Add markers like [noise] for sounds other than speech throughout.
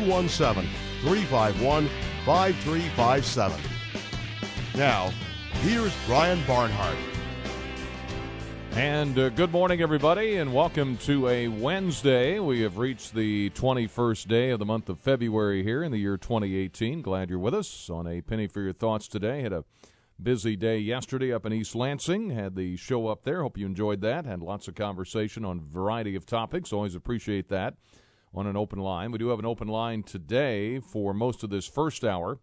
217 351 5357. Now, here's Brian Barnhart. And uh, good morning, everybody, and welcome to a Wednesday. We have reached the 21st day of the month of February here in the year 2018. Glad you're with us on a penny for your thoughts today. Had a busy day yesterday up in East Lansing. Had the show up there. Hope you enjoyed that. Had lots of conversation on a variety of topics. Always appreciate that on an open line. We do have an open line today for most of this first hour.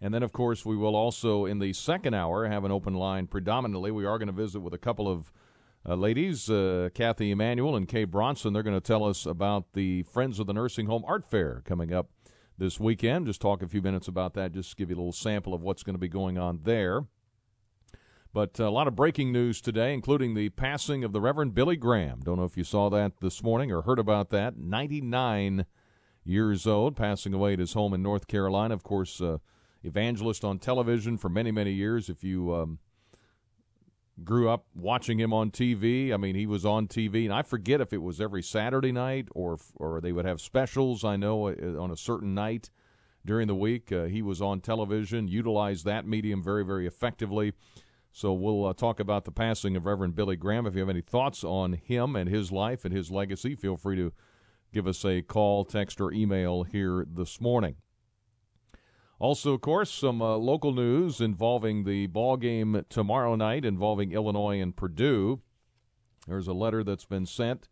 And then, of course, we will also, in the second hour, have an open line predominantly. We are going to visit with a couple of uh, ladies, uh, Kathy Emanuel and Kay Bronson. They're going to tell us about the Friends of the Nursing Home Art Fair coming up this weekend. Just talk a few minutes about that, just give you a little sample of what's going to be going on there. But a lot of breaking news today, including the passing of the Reverend Billy Graham. Don't know if you saw that this morning or heard about that. 99 years old, passing away at his home in North Carolina. Of course, uh, evangelist on television for many, many years. If you um, grew up watching him on TV, I mean, he was on TV, and I forget if it was every Saturday night or or they would have specials. I know uh, on a certain night during the week, uh, he was on television, utilized that medium very, very effectively. So we'll uh, talk about the passing of Reverend Billy Graham. If you have any thoughts on him and his life and his legacy, feel free to give us a call, text, or email here this morning. Also, of course, some uh, local news involving the ball game tomorrow night involving Illinois and Purdue. There's a letter that's been sent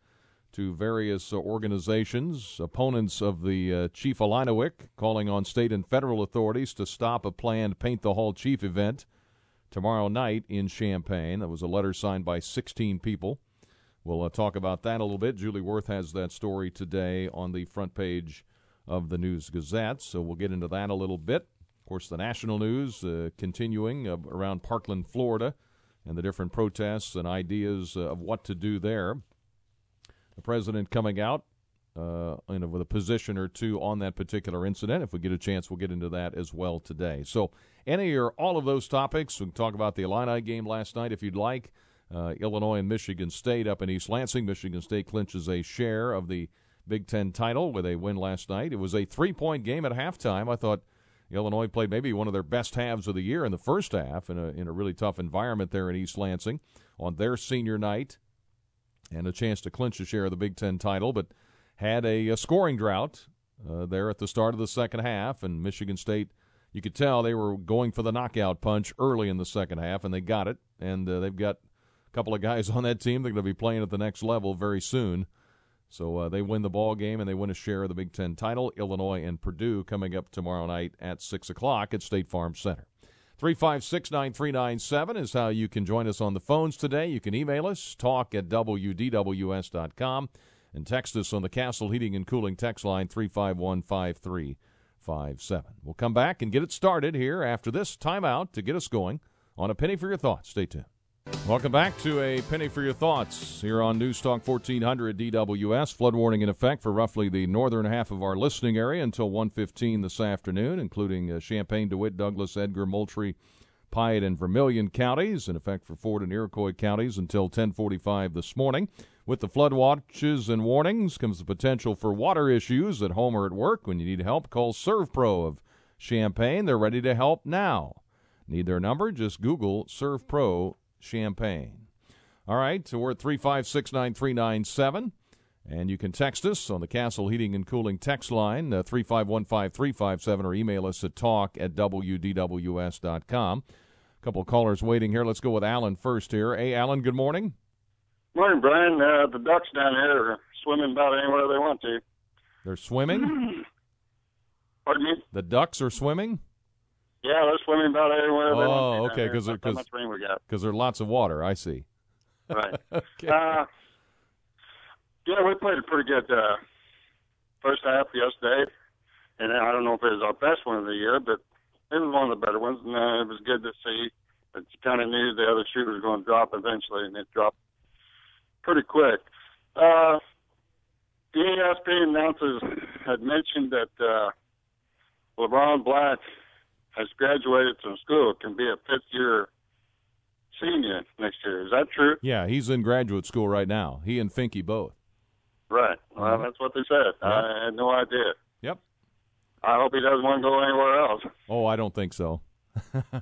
to various uh, organizations, opponents of the uh, Chief Illiniwek, calling on state and federal authorities to stop a planned Paint the Hall Chief event tomorrow night in Champaign. That was a letter signed by 16 people. We'll uh, talk about that a little bit. Julie Wurth has that story today on the front page of the News Gazette, so we'll get into that a little bit. Of course, the national news uh, continuing uh, around Parkland, Florida, and the different protests and ideas uh, of what to do there. The president coming out uh, in a, with a position or two on that particular incident. If we get a chance, we'll get into that as well today. So, any or all of those topics, we can talk about the Illini game last night if you'd like. Uh, Illinois and Michigan State up in East Lansing. Michigan State clinches a share of the Big Ten title with a win last night. It was a three point game at halftime. I thought Illinois played maybe one of their best halves of the year in the first half in a, in a really tough environment there in East Lansing on their senior night and a chance to clinch a share of the Big Ten title. But had a, a scoring drought uh, there at the start of the second half, and Michigan State, you could tell they were going for the knockout punch early in the second half, and they got it. And uh, they've got a couple of guys [laughs] on that team that are going to be playing at the next level very soon. So uh, they win the ball game and they win a share of the Big Ten title. Illinois and Purdue coming up tomorrow night at six o'clock at State Farm Center. 356 9397 is how you can join us on the phones today. You can email us, talk at WDWS.com and text us on the Castle Heating and Cooling text line 351 5357. We'll come back and get it started here after this timeout to get us going on A Penny for Your Thoughts. Stay tuned. Welcome back to A Penny for Your Thoughts here on News Talk 1400 DWS. Flood warning in effect for roughly the northern half of our listening area until 1:15 this afternoon, including uh, Champaign, DeWitt, Douglas, Edgar, Moultrie, Piatt, and Vermilion counties. In effect for Ford and Iroquois counties until 10:45 this morning. With the flood watches and warnings comes the potential for water issues at home or at work. When you need help, call ServPro of Champaign. They're ready to help now. Need their number? Just Google ServPro Champaign. All right, so we're at 3569397. And you can text us on the Castle Heating and Cooling text line, uh, 3515357, or email us at talk at wdws.com. Couple of callers waiting here. Let's go with Alan first here. Hey, Alan, good morning. Morning, Brian. Uh, the ducks down here are swimming about anywhere they want to. They're swimming? [clears throat] Pardon me? The ducks are swimming? Yeah, they're swimming about everywhere they want to. Oh, okay, because That's how much rain we got. because there's lots of water. I see. Right. [laughs] Okay. uh, yeah, we played a pretty good uh, first half yesterday, and I don't know if it was our best one of the year, but it was one of the better ones, and uh, it was good to see. But you kind of knew the other shoe was going to drop eventually, and it dropped pretty quick. Uh, the ESPN announcers had mentioned that uh, Leron Black has graduated from school, can be a fifth year senior next year. Is that true? Yeah, he's in graduate school right now. He and Finke both. Right. Well, mm-hmm. that's what they said. Yep. I had no idea. I hope he doesn't want to go anywhere else. Oh, I don't think so.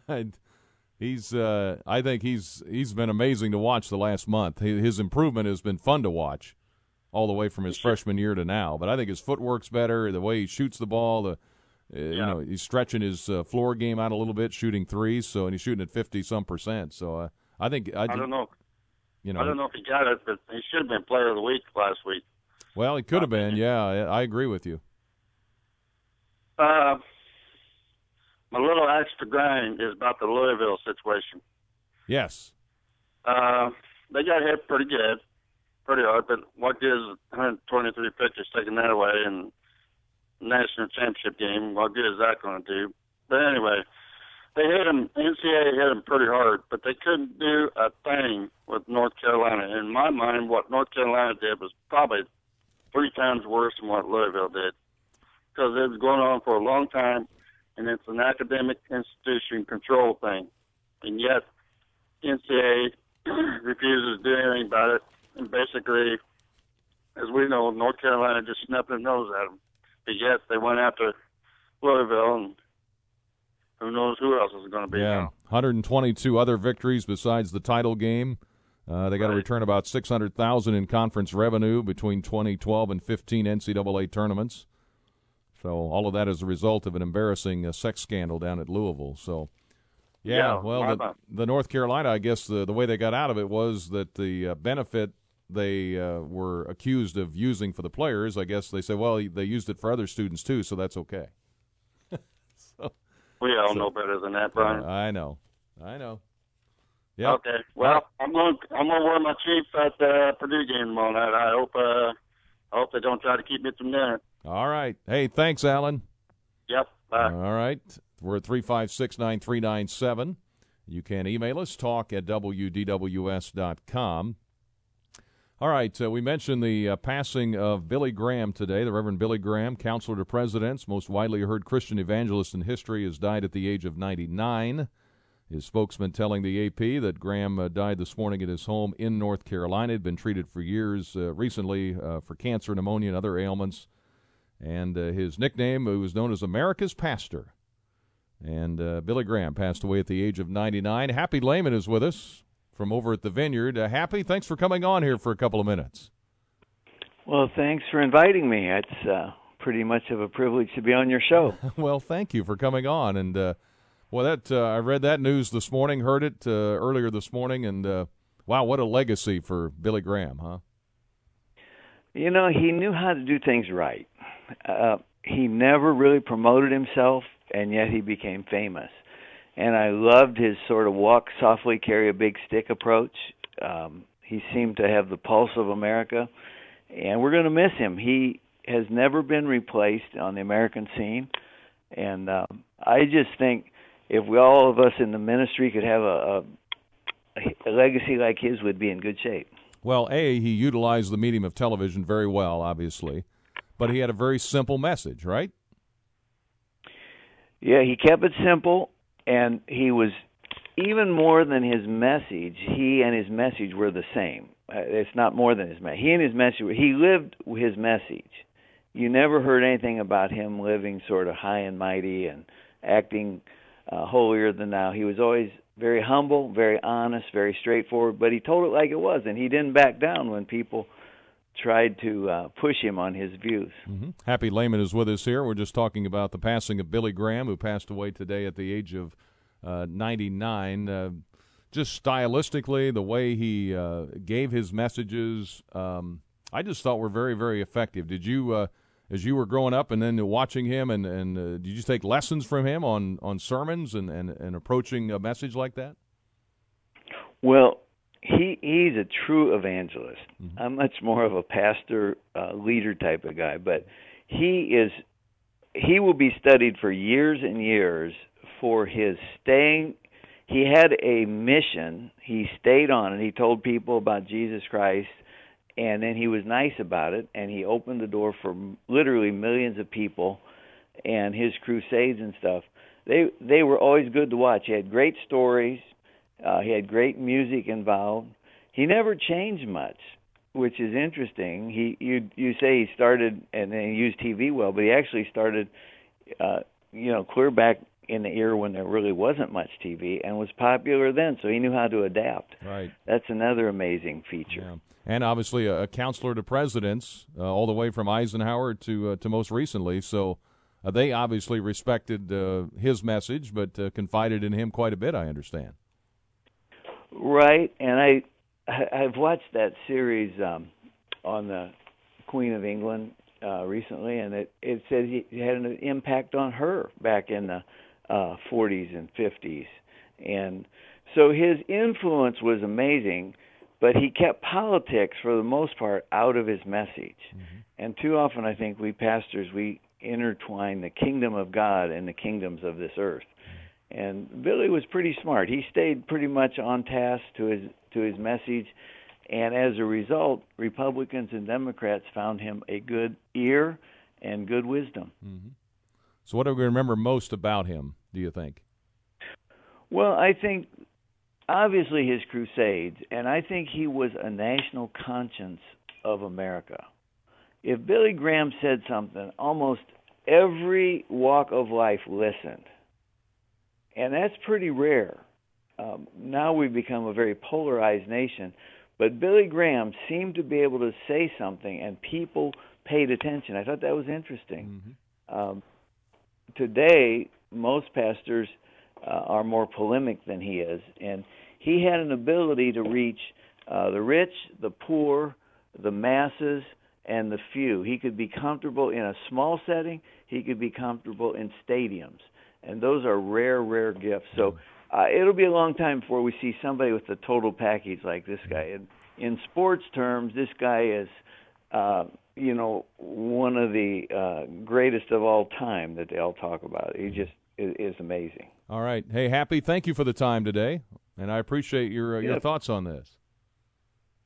[laughs] he's. Uh, I think he's. He's been amazing to watch the last month. His improvement has been fun to watch, all the way from his freshman year to now. But I think his footwork's better. The way he shoots the ball. The uh, yeah. You know, he's stretching his uh, floor game out a little bit, shooting threes. So, and he's shooting at fifty some percent. So, uh, I think I, I don't know. You know, I don't know if he got it, but he should have been Player of the Week last week. Well, he could have been. [laughs] Yeah, I agree with you. Uh, my little extra grind is about the Louisville situation. Yes. Uh, they got hit pretty good, pretty hard, but what gives 123 pitchers taking that away and national championship game. What good is that going to do? But anyway, they hit him. NCAA hit him pretty hard, but they couldn't do a thing with North Carolina. In my mind, what North Carolina did was probably three times worse than what Louisville did, because it was going on for a long time, and it's an academic institution control thing, and yet NCAA [clears throat] refuses to do anything about it, and basically, as we know, North Carolina just snapped their nose at them. But yet they went after Louisville, and who knows who else is going to be. Yeah, now. 122 other victories besides the title game. Uh, they got to return about 600,000 in conference revenue between 2012 and 15 NCAA tournaments. So all of that is a result of an embarrassing uh, sex scandal down at Louisville. So, yeah, yeah well, the, the, North Carolina, I guess the the way they got out of it was that the uh, benefit they uh, were accused of using for the players, I guess they say, well, they used it for other students too, so that's okay. [laughs] so, we all so, know better than that, Brian. I know, I know. Yeah. Okay. Well, I'm going. I'm going to wear my chief at the Purdue game tomorrow night. I hope. Uh, I hope they don't try to keep me from there. All right. Hey, thanks, Alan. Yep. Bye. All right. We're at three five six nine three nine seven. You can email us talk at wdws.com. All right, uh, we mentioned the uh, passing of Billy Graham today. The Reverend Billy Graham, counselor to presidents, most widely heard Christian evangelist in history, has died at the age of 99. His spokesman telling the AP that Graham uh, died this morning at his home in North Carolina. Had been treated for years uh, recently uh, for cancer, pneumonia, and other ailments. And uh, his nickname he was known as America's Pastor. And Billy Graham passed away at the age of 99. Happy Leman is with us from over at the Vineyard. Uh, Happy, thanks for coming on here for a couple of minutes. Well, thanks for inviting me. It's uh, pretty much of a privilege to be on your show. [laughs] well, thank you for coming on. And uh, well, that uh, I read that news this morning, heard it uh, earlier this morning, and uh, wow, what a legacy for Billy Graham, huh? You know, he knew how to do things right. Uh, he never really promoted himself, and yet he became famous and I loved his sort of walk softly, carry a big stick approach. Um, he seemed to have the pulse of America, and we're going to miss him. He has never been replaced on the American scene, and um, I just think if we all of us in the ministry could have a, a, a legacy like his, would be in good shape. Well, a he utilized the medium of television very well, obviously, but he had a very simple message, right? Yeah, he kept it simple and he was even more than his message. He and his message were the same. Uh, it's not more than his message. He and his message. He lived his message. You never heard anything about him living sort of high and mighty and acting uh, holier than thou. He was always very humble, very honest, very straightforward. But he told it like it was, and he didn't back down when people tried to uh, push him on his views. Mm-hmm. Happy Leman is with us here. We're just talking about the passing of Billy Graham, who passed away today at the age of uh, 99. Uh, just stylistically, the way he uh, gave his messages, um, I just thought were very, very effective. Did you, uh, as you were growing up and then watching him, and, and uh, did you take lessons from him on, on sermons and, and, and approaching a message like that? Well, he he's a true evangelist. Mm-hmm. I'm much more of a pastor uh, leader type of guy, but he is he will be studied for years and years for his staying he had a mission. He stayed on it. He told people about jesus christ and then he was nice about it and he opened the door for literally millions of people and his crusades and stuff. They they were always good to watch. He had great stories uh he had great music involved he never changed much which is interesting. He you you say he started and then he used TV well, but he actually started uh you know clear back in the era when there really wasn't much TV and was popular then, so he knew how to adapt. Right. That's another amazing feature. Yeah. And obviously a, a counselor to presidents, uh, all the way from Eisenhower to uh, to most recently. So uh, they obviously respected uh, his message, but uh, confided in him quite a bit. I understand. Right, and I I've watched that series um, on the Queen of England uh, recently, and it it said he had an impact on her back in the uh, 40s and 50s, and so his influence was amazing. But he kept politics for the most part out of his message, mm-hmm. and too often I think we pastors we intertwine the kingdom of God and the kingdoms of this earth. And Billy was pretty smart. He stayed pretty much on task to his to his message, and as a result, Republicans and Democrats found him a good ear and good wisdom. Mm-hmm. So, what do we remember most about him? Do you think? Well, I think obviously his crusades, and I think he was a national conscience of America. If Billy Graham said something, almost every walk of life listened. And that's pretty rare um, now we've become a very polarized nation. But Billy Graham seemed to be able to say something, and people paid attention. I thought that was interesting. Mm-hmm. Um, today, most pastors uh, are more polemic than he is, and he had an ability to reach uh, the rich, the poor, the masses, and the few. He could be comfortable in a small setting. He could be comfortable in stadiums, and those are rare, rare gifts. So uh, it'll be a long time before we see somebody with a total package like this guy. And in sports terms, this guy is, uh, you know, one of the uh, greatest of all time that they all talk about. He just is, is amazing. All right, hey, happy. Thank you for the time today, and I appreciate your uh, your thoughts on this.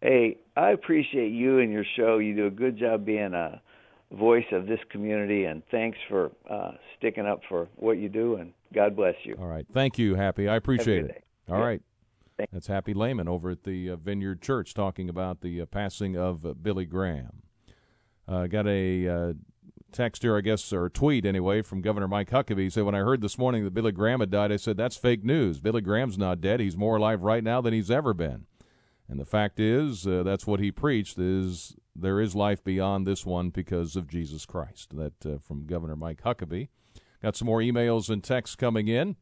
Hey, I appreciate you and your show. You do a good job being a voice of this community, and thanks for uh, sticking up for what you do. And God bless you. All right. Thank you, Happy. I appreciate it. All yeah. right. That's Happy Leman over at the uh, Vineyard Church talking about the uh, passing of uh, Billy Graham. Uh, got a uh, text here, I guess, or tweet anyway, from Governor Mike Huckabee. He said, When I heard this morning that Billy Graham had died, I said, That's fake news. Billy Graham's not dead. He's more alive right now than he's ever been. And the fact is, uh, that's what he preached: is there is life beyond this one because of Jesus Christ. That uh, from Governor Mike Huckabee. Got some more emails and texts coming in.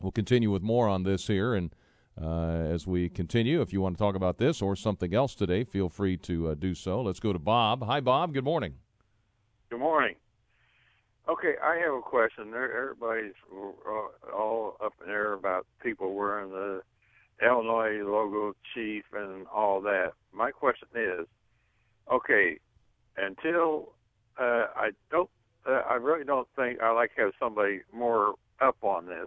We'll continue with more on this here, and uh, as we continue, if you want to talk about this or something else today, feel free to uh, do so. Let's go to Bob. Hi, Bob. Good morning. Good morning. Okay, I have a question. Everybody's uh, all up in there about people wearing the Illinois logo chief and all that. My question is, okay, until uh, I don't uh, I really don't think I like have somebody more up on this.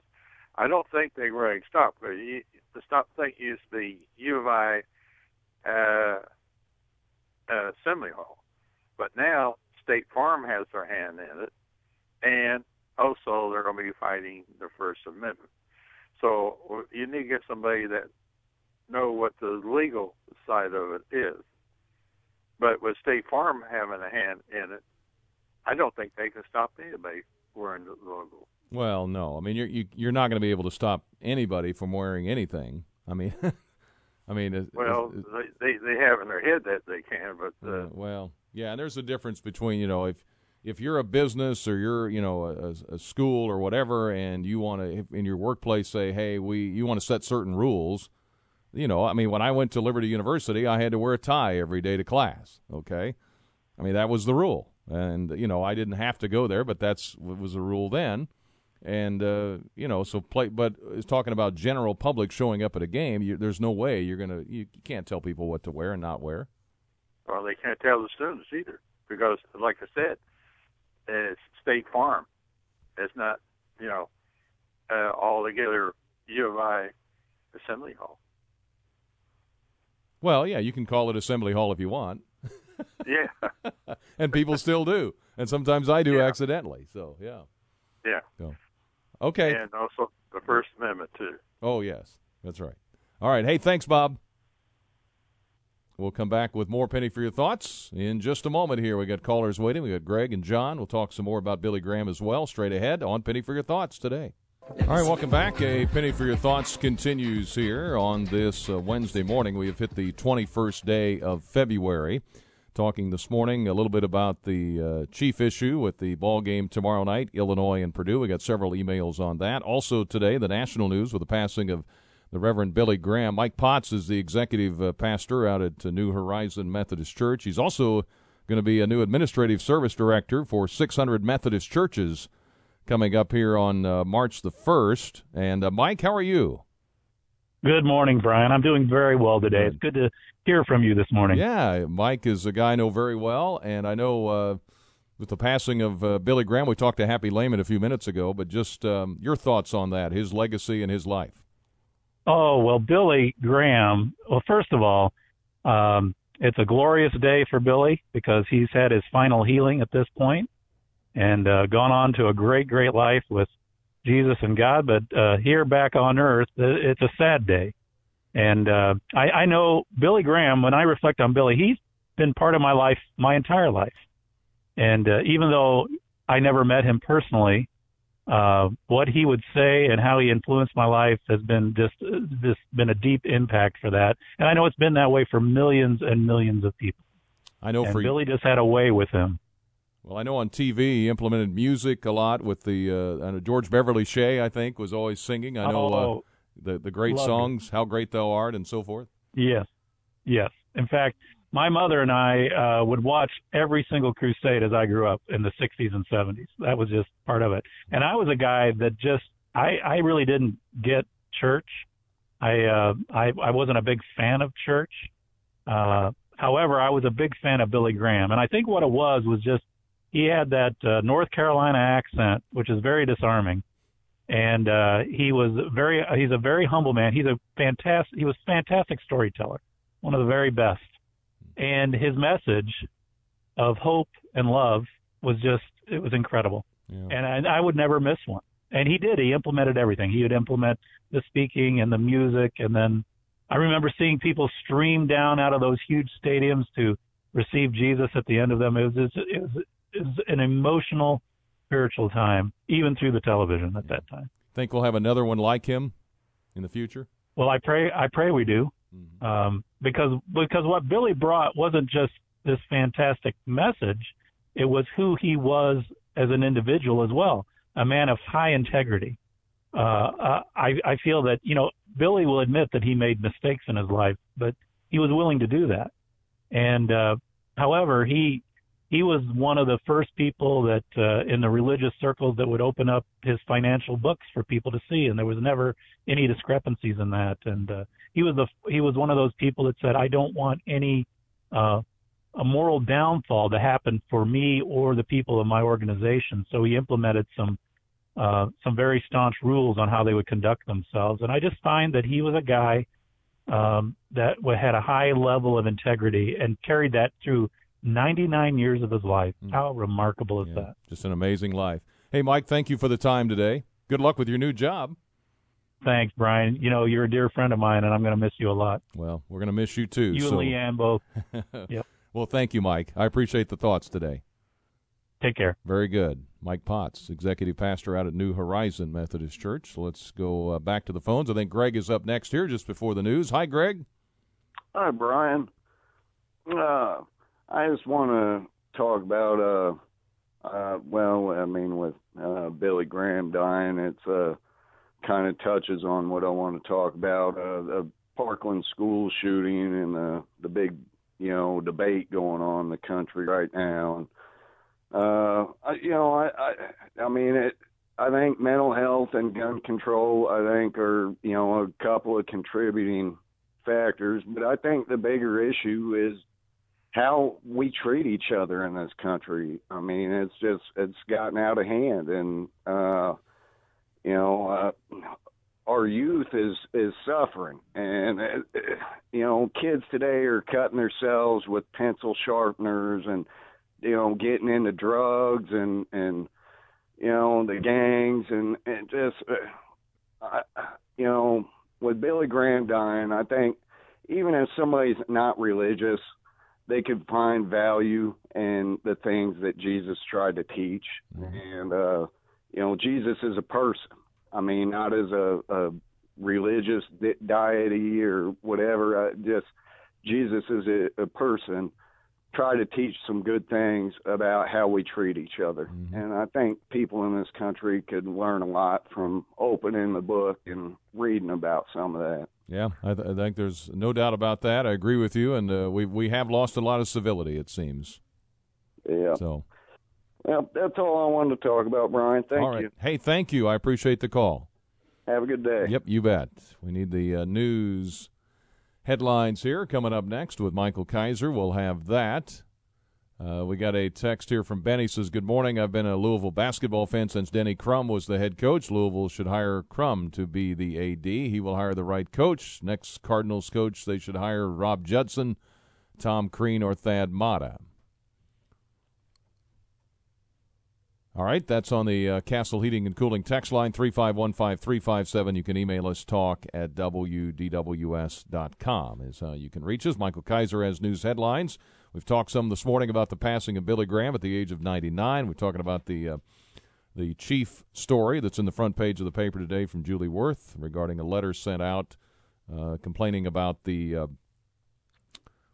I don't think they really stop. But the stop thing used to be U of I uh, uh, Assembly Hall, but now State Farm has their hand in it, and also they're going to be fighting the First Amendment. So you need to get somebody that know what the legal side of it is. But with State Farm having a hand in it, I don't think they can stop anybody wearing the logo. Well, no. I mean, you're you, are you are not going to be able to stop anybody from wearing anything. I mean, [laughs] I mean, it's, well, it's, they they have in their head that they can, but uh, well, yeah. And there's a difference between you know if if you're a business or you're you know a, a school or whatever, and you want to in your workplace say, hey, we you want to set certain rules. You know, I mean, when I went to Liberty University, I had to wear a tie every day to class. Okay, I mean that was the rule and you know I didn't have to go there, but that's what was the rule then. And uh, you know, so play. But is talking about general public showing up at a game. You, there's no way you're gonna. You, you can't tell people what to wear and not wear. Well, they can't tell the students either, because, like I said, it's State Farm. It's not, you know, uh, altogether U of I Assembly Hall. Well, yeah, you can call it Assembly Hall if you want. yeah. [laughs] and people still do, and sometimes I do Yeah. accidentally. So yeah. Yeah. So, okay. And also the First Amendment too. Oh yes, that's right. All right. Hey, thanks, Bob. We'll come back with more penny for your thoughts in just a moment. Here we got callers waiting. We got Greg and John. We'll talk some more about Billy Graham as well. Straight ahead on penny for your thoughts today. All right, welcome back. A penny for your thoughts continues here on this uh, Wednesday morning. We have hit the 21st day of February. Talking this morning a little bit about the uh, chief issue with the ball game tomorrow night, Illinois and Purdue. We got several emails on that. Also today, the national news with the passing of the Reverend Billy Graham. Mike Potts is the executive uh, pastor out at New Horizon Methodist Church. He's also going to be a new administrative service director for 600 Methodist churches coming up here on uh, March the 1st. And uh, Mike, how are you? Good morning, Brian. I'm doing very well today. It's good to hear from you this morning. Yeah, Mike is a guy I know very well, and I know uh, with the passing of uh, Billy Graham, we talked to Happy Leman a few minutes ago, but just um, your thoughts on that, his legacy and his life. Oh, well, Billy Graham, well, first of all, um, it's a glorious day for Billy because he's had his final healing at this point and uh, gone on to a great, great life with Jesus and God. But uh, here back on earth, uh, it's a sad day. And uh, I, I know Billy Graham, when I reflect on Billy, he's been part of my life my entire life. And uh, even though I never met him personally, uh, what he would say and how he influenced my life has been just this been a deep impact for that. And I know it's been that way for millions and millions of people. I know and for Billy just had a way with him. Well, I know on TV he implemented music a lot with the uh, I know George Beverly Shea. I think was always singing. I know uh, oh, the the great love it. songs, "How Great Thou Art" and so forth. yes, yes. In fact, my mother and I uh, would watch every single crusade as I grew up in the 60s and 70s. That was just part of it. And I was a guy that just I I really didn't get church. I uh, I I wasn't a big fan of church. Uh, however, I was a big fan of Billy Graham, and I think what it was was just he had that uh, North Carolina accent, which is very disarming. And uh, he was very he's a very humble man. He's a fantastic he was a fantastic storyteller, one of the very best. And his message of hope and love was just it was incredible. Yeah. And I, I would never miss one. And he did. He implemented everything. He would implement the speaking and the music, and then I remember seeing people stream down out of those huge stadiums to receive Jesus at the end of them. It was just, it was, was an emotional, spiritual time, even through the television at that time. Think we'll have another one like him in the future? Well, I pray I pray we do, Mhm. um, because because what Billy brought wasn't just this fantastic message; it was who he was as an individual as well, a man of high integrity. Uh, uh, I I feel that you know Billy will admit that he made mistakes in his life, but he was willing to do that. And uh, however, he he was one of the first people that uh, in the religious circles that would open up his financial books for people to see, and there was never any discrepancies in that. And uh, he was the he was one of those people that said, "I don't want any uh, a moral downfall to happen for me or the people of my organization." So he implemented some uh, some very staunch rules on how they would conduct themselves. And I just find that he was a guy um, that had a high level of integrity and carried that through 99 years of his life. Mm. How remarkable is Yeah, that? Just an amazing life. Hey, Mike, thank you for the time today. Good luck with your new job. Thanks, Brian. You know, you're a dear friend of mine, and I'm going to miss you a lot. Well, we're going to miss you too. You so- and Leanne both. [laughs] Yep. Well, thank you, Mike. I appreciate the thoughts today. Take care. Very good. Mike Potts, executive pastor out at New Horizon Methodist Church. So let's go uh, back to the phones. I think Greg is up next here just before the news. Hi, Greg. Hi, Brian. Uh, I just want to talk about, uh, uh, well, I mean, with uh, Billy Graham dying, it's uh, kind of touches on what I want to talk about uh, the Parkland school shooting and the the big, you know, debate going on in the country right now. And uh, I, you know, I, I, I mean, it. I think mental health and gun control, I think, are you know a couple of contributing factors, but I think the bigger issue is how we treat each other in this country. I mean, it's just it's gotten out of hand, and uh, you know, uh, our youth is is suffering, and uh, you know, kids today are cutting themselves with pencil sharpeners, and you know, getting into drugs and and you know the gangs, and and just uh, I, you know, with Billy Graham dying, I think even if somebody's not religious, they could find value in the things that Jesus tried to teach. Mm-hmm. And, uh, you know, Jesus is a person. I mean, not as a, a religious deity or whatever. Uh, just Jesus is a, a person. Try to teach some good things about how we treat each other. Mm-hmm. And I think people in this country could learn a lot from opening the book and reading about some of that. Yeah, I, th- I, think there's no doubt about that. I agree with you, and uh, we we have lost a lot of civility. It seems. Yeah. So. Well, that's all I wanted to talk about, Brian. Thank all right. you. Hey, thank you. I appreciate the call. Have a good day. Yep, you bet. We need the uh, news headlines here coming up next with Michael Kaiser. We'll have that. Uh, we got a text here from Benny says, "Good morning. I've been a Louisville basketball fan since Denny Crum was the head coach. Louisville should hire Crum to be the AD. He will hire the right coach. Next Cardinals coach, they should hire Rob Judson, Tom Crean, or Thad Matta." All right, that's on the uh, Castle Heating and Cooling text line 3515357. You can email us talk at wdws.com is how you can reach us. Michael Kaiser has news headlines. We've talked some this morning about the passing of Billy Graham at the age of 99. We're talking about the uh, the chief story that's in the front page of the paper today from Julie Wurth regarding a letter sent out uh, complaining about the uh,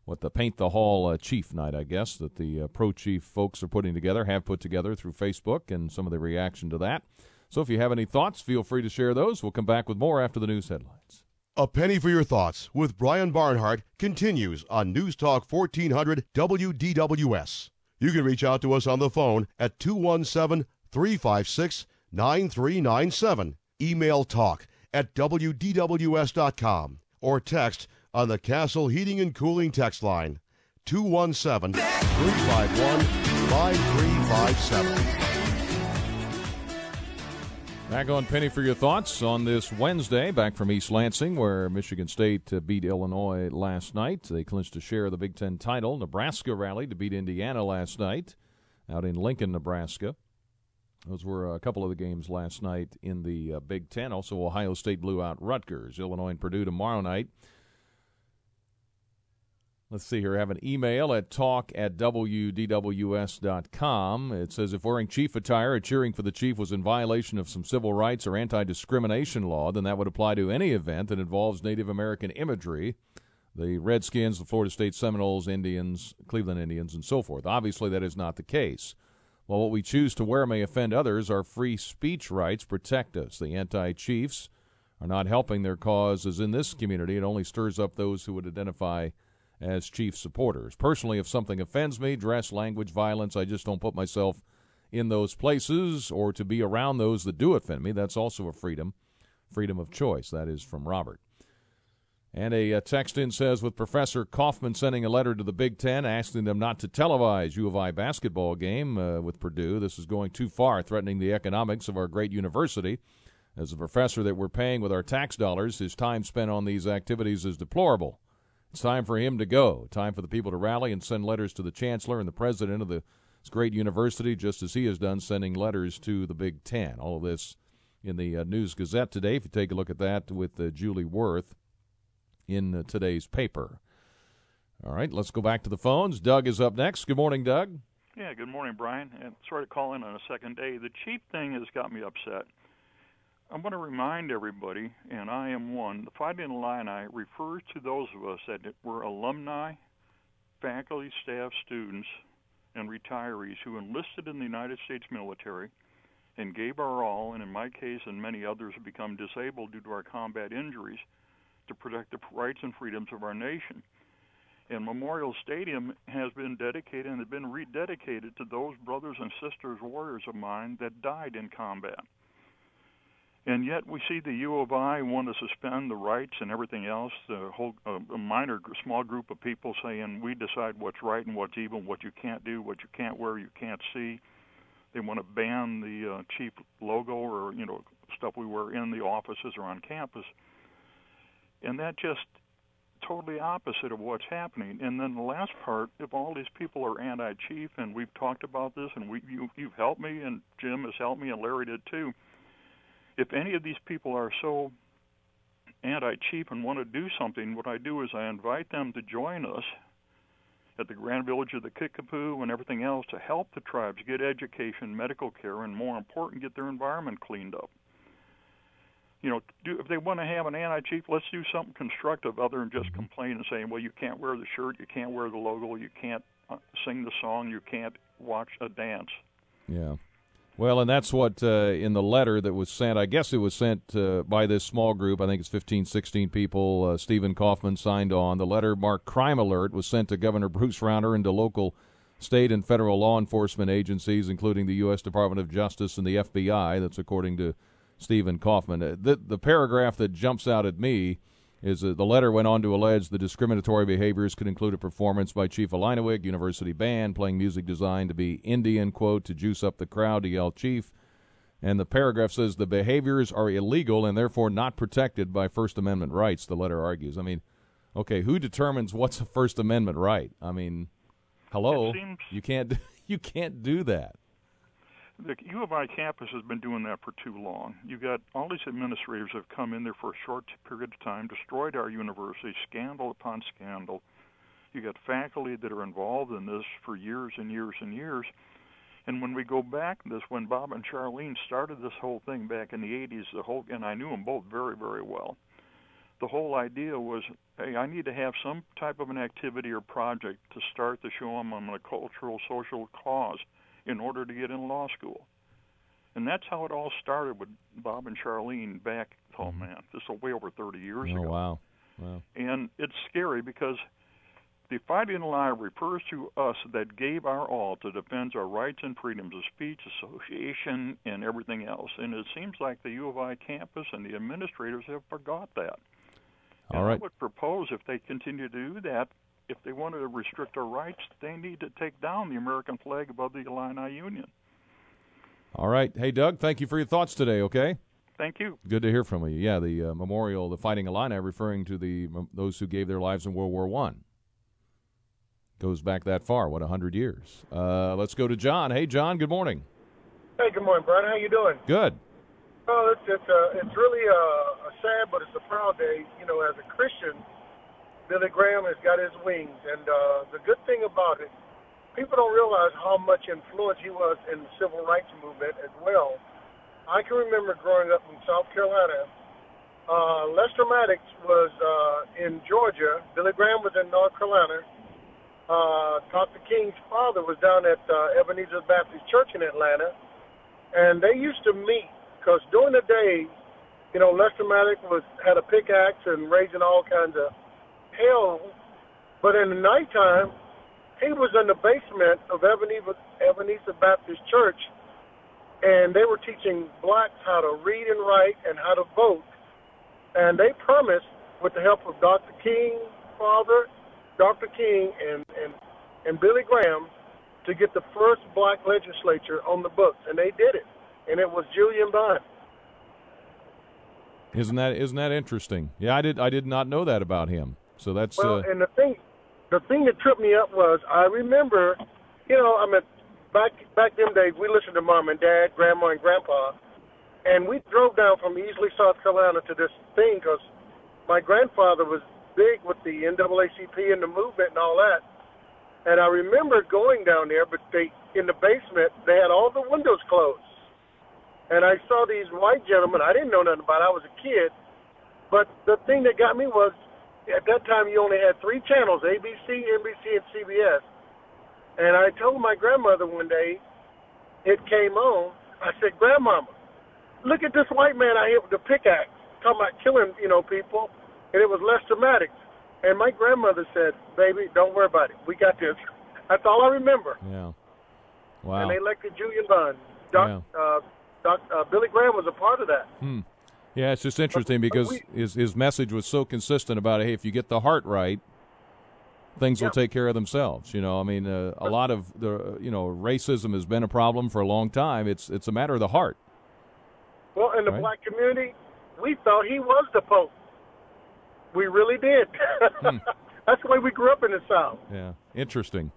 what the Paint the Hall uh, Chief Night, I guess, that the uh, pro chief folks are putting together, have put together through Facebook, and some of the reaction to that. So if you have any thoughts, feel free to share those. We'll come back with more after the news headlines. A Penny for Your Thoughts with Brian Barnhart continues on News Talk 1400 WDWS. You can reach out to us on the phone at 217 356 9397. Email talk at WDWS.com or text on the Castle Heating and Cooling text line 217 351 5357. Back on Penny for your thoughts on this Wednesday, back from East Lansing, where Michigan State uh, beat Illinois last night. They clinched a share of the Big Ten title. Nebraska rallied to beat Indiana last night out in Lincoln, Nebraska. Those were a couple of the games last night in the uh, Big Ten. Also, Ohio State blew out Rutgers. Illinois and Purdue tomorrow night. Let's see here. I have an email at talk at WDWS.com. It says if wearing chief attire or cheering for the chief was in violation of some civil rights or anti discrimination law, then that would apply to any event that involves Native American imagery. The Redskins, the Florida State Seminoles, Indians, Cleveland Indians, and so forth. Obviously, that is not the case. While what we choose to wear may offend others, our free speech rights protect us. The anti chiefs are not helping their cause, as in this community, it only stirs up those who would identify as chief supporters. Personally, if something offends me, dress, language, violence, I just don't put myself in those places or to be around those that do offend me. That's also a freedom, freedom of choice. That is from Robert. And a, uh, text in says, with Professor Kaufman sending a letter to the Big Ten asking them not to televise U of I basketball game uh, with Purdue. This is going too far, threatening the economics of our great university. As a professor that we're paying with our tax dollars, his time spent on these activities is deplorable. It's time for him to go. Time for the people to rally and send letters to the chancellor and the president of the this great university, just as he has done sending letters to the Big Ten. All of this in the uh, News Gazette today. If you take a look at that with uh, Julie Wurth in uh, today's paper. All right, let's go back to the phones. Doug is up next. Good morning, Doug. Yeah, good morning, Brian. And sorry to call in on a second day. The cheap thing has got me upset. I want to remind everybody, and I am one, the Fighting Illini refers to those of us that were alumni, faculty, staff, students, and retirees who enlisted in the United States military and gave our all, and in my case and many others have become disabled due to our combat injuries, to protect the rights and freedoms of our nation. And Memorial Stadium has been dedicated and has been rededicated to those brothers and sisters, warriors of mine that died in combat. And yet we see the U of I want to suspend the rights and everything else. The whole uh, a minor, small group of people saying we decide what's right and what's evil, what you can't do, what you can't wear, you can't see. They want to ban the uh, chief logo or you know stuff we wear in the offices or on campus, and that just totally opposite of what's happening. And then the last part, if all these people are anti-chief, and we've talked about this, and we you, you've helped me, and Jim has helped me, and Larry did too. If any of these people are so anti-chief and want to do something, what I do is I invite them to join us at the Grand Village of the Kickapoo and everything else to help the tribes get education, medical care, and more important, get their environment cleaned up you know, do, if they want to have an anti-chief, let's do something constructive other than just mm-hmm. complain and saying, well, you can't wear the shirt, you can't wear the logo, you can't uh, sing the song, you can't watch a dance. Yeah. Well, and that's what uh, in the letter that was sent, I guess it was sent uh, by this small group, I think it's 15, 16 people, uh, Stephen Kaufman signed on. The letter marked Crime Alert was sent to Governor Bruce Rauner and to local state and federal law enforcement agencies, including the U.S. Department of Justice and the FBI. That's according to Stephen Kaufman. Uh, the, the paragraph that jumps out at me is uh, the letter went on to allege the discriminatory behaviors could include a performance by Chief Illiniwek, university band, playing music designed to be Indian, quote, to juice up the crowd, to yell Chief. And the paragraph says the behaviors are illegal and therefore not protected by First Amendment rights, the letter argues. I mean, okay, who determines what's a First Amendment right? I mean, hello, seems... you can't [laughs] you can't do that the U of I campus has been doing that for too long. You got all these administrators have come in there for a short period of time, destroyed our university, scandal upon scandal. You got faculty that are involved in this for years and years and years. And when we go back this, when Bob and Charlene started this whole thing back in the 80s, the whole, and I knew them both very, very well. The whole idea was, hey, I need to have some type of an activity or project to start to show them I'm a cultural, social cause in order to get in law school. And that's how it all started with Bob and Charlene back, oh mm-hmm. man, this is way over 30 years oh, ago. wow. Wow. And it's scary because the fighting lie refers to us that gave our all to defend our rights and freedoms of speech, association, and everything else. And it seems like the U of I campus and the administrators have forgot that. All right. I would propose if they continue to do that, if they want to restrict our rights, they need to take down the American flag above the Illini Union. All right. Hey, Doug, thank you for your thoughts today, okay? Thank you. Good to hear from you. Yeah, the uh, memorial, the Fighting Illini, referring to the those who gave their lives in World War One. Goes back that far, what, 100 years. Uh, let's go to John. Hey, John, good morning. Hey, good morning, Brian. How you doing? Good. Well, it's it's, uh, it's really a, a sad, but it's a proud day. You know, as a Christian, Billy Graham has got his wings, and uh, the good thing about it, people don't realize how much influence he was in the civil rights movement as well. I can remember growing up in South Carolina. Uh, Lester Maddox was uh, in Georgia. Billy Graham was in North Carolina. Uh, Dr. King's father was down at uh, Ebenezer Baptist Church in Atlanta, and they used to meet because during the day, you know, Lester Maddox was had a pickaxe and raising all kinds of hell, but in the nighttime, he was in the basement of Ebenezer, Baptist Church, and they were teaching blacks how to read and write and how to vote. And they promised, with the help of Dr. King, father, Dr. King, and, and, and Billy Graham, to get the first black legislature on the books, and they did it. And it was Julian Bond. Isn't that isn't that interesting? Yeah, I did I did not know that about him. So that's well, uh, and the thing, the thing that tripped me up was I remember, you know, I mean, back back them days we listened to mom and dad, grandma and grandpa, and we drove down from Easley, South Carolina to this thing because my grandfather was big with the NAACP and the movement and all that. And I remember going down there, but they in the basement they had all the windows closed. And I saw these white gentlemen. I didn't know nothing about. It. I was a kid, but the thing that got me was at that time you only had three channels: ABC, NBC, and CBS. And I told my grandmother one day, it came on. I said, "Grandmama, look at this white man out here with the pickaxe, talking about killing, you know, people." And it was Lester Maddox. And my grandmother said, "Baby, don't worry about it. We got this." That's all I remember. Yeah. Wow. And they elected Julian Bond. Doc, yeah. uh, Doc, uh, Billy Graham was a part of that. Hmm. Yeah, it's just interesting because we- his his message was so consistent about hey, if you get the heart right, things will take care of themselves. You know, I mean, uh, a lot of the you know racism has been a problem for a long time. It's it's a matter of the heart. Well, in the Right. black community, we thought he was the Pope. We really did. [laughs] Hmm. That's the way we grew up in the South. Yeah, interesting.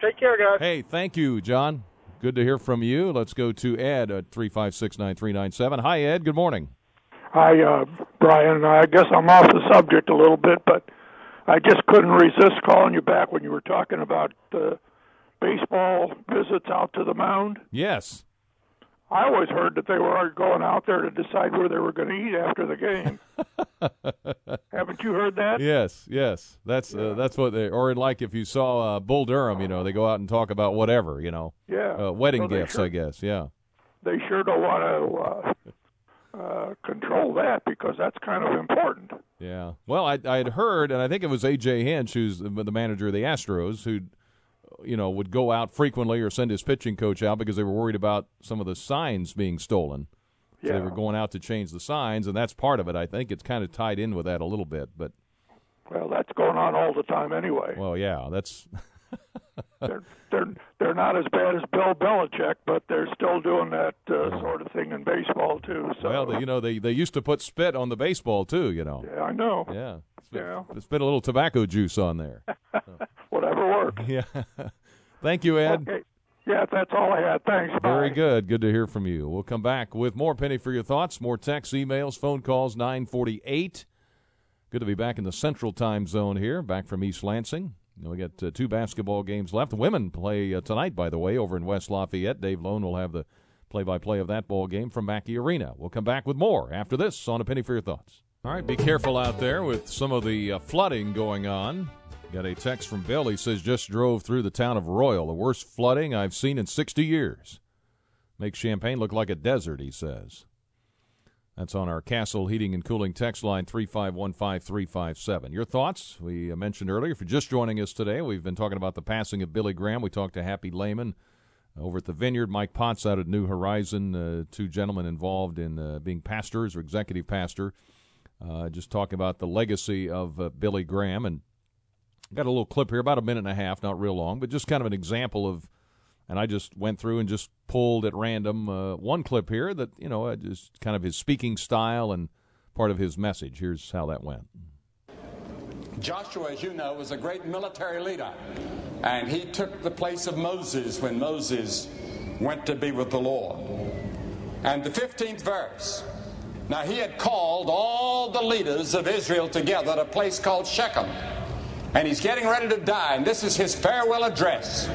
Take care, guys. Hey, thank you, John. Good to hear from you. Let's go to Ed at three five six nine three nine seven. Hi, Ed. Good morning. Hi, uh, Brian. I guess I'm off the subject a little bit, but I just couldn't resist calling you back when you were talking about uh, baseball visits out to the mound. Yes. I always heard that they were going out there to decide where they were going to eat after the game. [laughs] Haven't you heard that? Yes, yes. That's uh, that's what they or like if you saw uh, Bull Durham, you know, they go out and talk about whatever, you know, Yeah. uh, wedding So gifts, sure- I guess. Yeah. They sure don't want to uh, control that because that's kind of important. Yeah. Well, I I had heard, and I think it was AJ Hinch, who's the, manager of the Astros, who, you know, would go out frequently or send his pitching coach out because they were worried about some of the signs being stolen. So they were going out to change the signs, and that's part of it. I think it's kind of tied in with that a little bit. But Well, that's going on all the time anyway. well, yeah, that's [laughs] they're they're they're not as bad as Bill Belichick, but they're still doing that uh, sort of thing in baseball too. So well, they, you know, they they used to put spit on the baseball too. You know. yeah, I know. Yeah. Spit, Yeah. spit a little tobacco juice on there. [laughs] Whatever works. [laughs] Yeah. Thank you, Ed. Okay. Yeah, that's all I had. Thanks. Very good. Good to hear from you. We'll come back with more Penny for your thoughts, more texts, emails, phone calls, 948. Good to be back in the central time zone here, back from East Lansing. We got uh, two basketball games left. Women play uh, tonight, by the way, over in West Lafayette. Dave Lone will have the play by play of that ball game from Mackey Arena. We'll come back with more after this on A Penny for Your Thoughts. All right, be careful out there with some of the uh, flooding going on. Got a text from Bill. He says, just drove through the town of Royal, the worst flooding I've seen in 60 years. Makes Champaign look like a desert, he says. That's on our Castle Heating and Cooling text line 3515357. Your thoughts? We uh, mentioned earlier, if you're just joining us today, we've been talking about the passing of Billy Graham. We talked to Happy Leman over at the Vineyard, Mike Potts out at New Horizon, uh, two gentlemen involved in uh, being pastors or executive pastor. Uh, just talking about the legacy of uh, Billy Graham. And got a little clip here, about a minute and a half, not real long, but just kind of an example of and I just went through and just pulled at random uh, one clip here that you know just kind of his speaking style and part of his message. Here's how that went. Joshua, as you know, was a great military leader, and he took the place of Moses when Moses went to be with the Lord. And the 15th verse. Now, he had called all the leaders of Israel together at a place called Shechem, and he's getting ready to die, and this is his farewell address.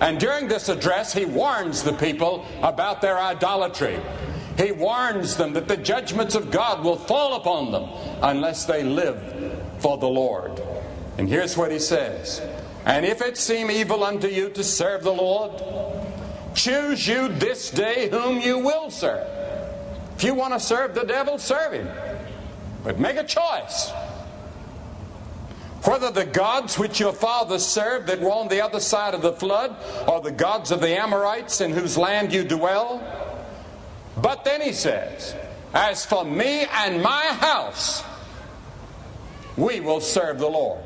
And during this address, he warns the people about their idolatry. He warns them that the judgments of God will fall upon them unless they live for the Lord. And here's what he says And if it seem evil unto you to serve the Lord, choose you this day whom you will serve. If you want to serve the devil, serve him. But make a choice whether the gods which your fathers served that were on the other side of the flood, or the gods of the Amorites in whose land you dwell. But then he says, As for me and my house, we will serve the Lord.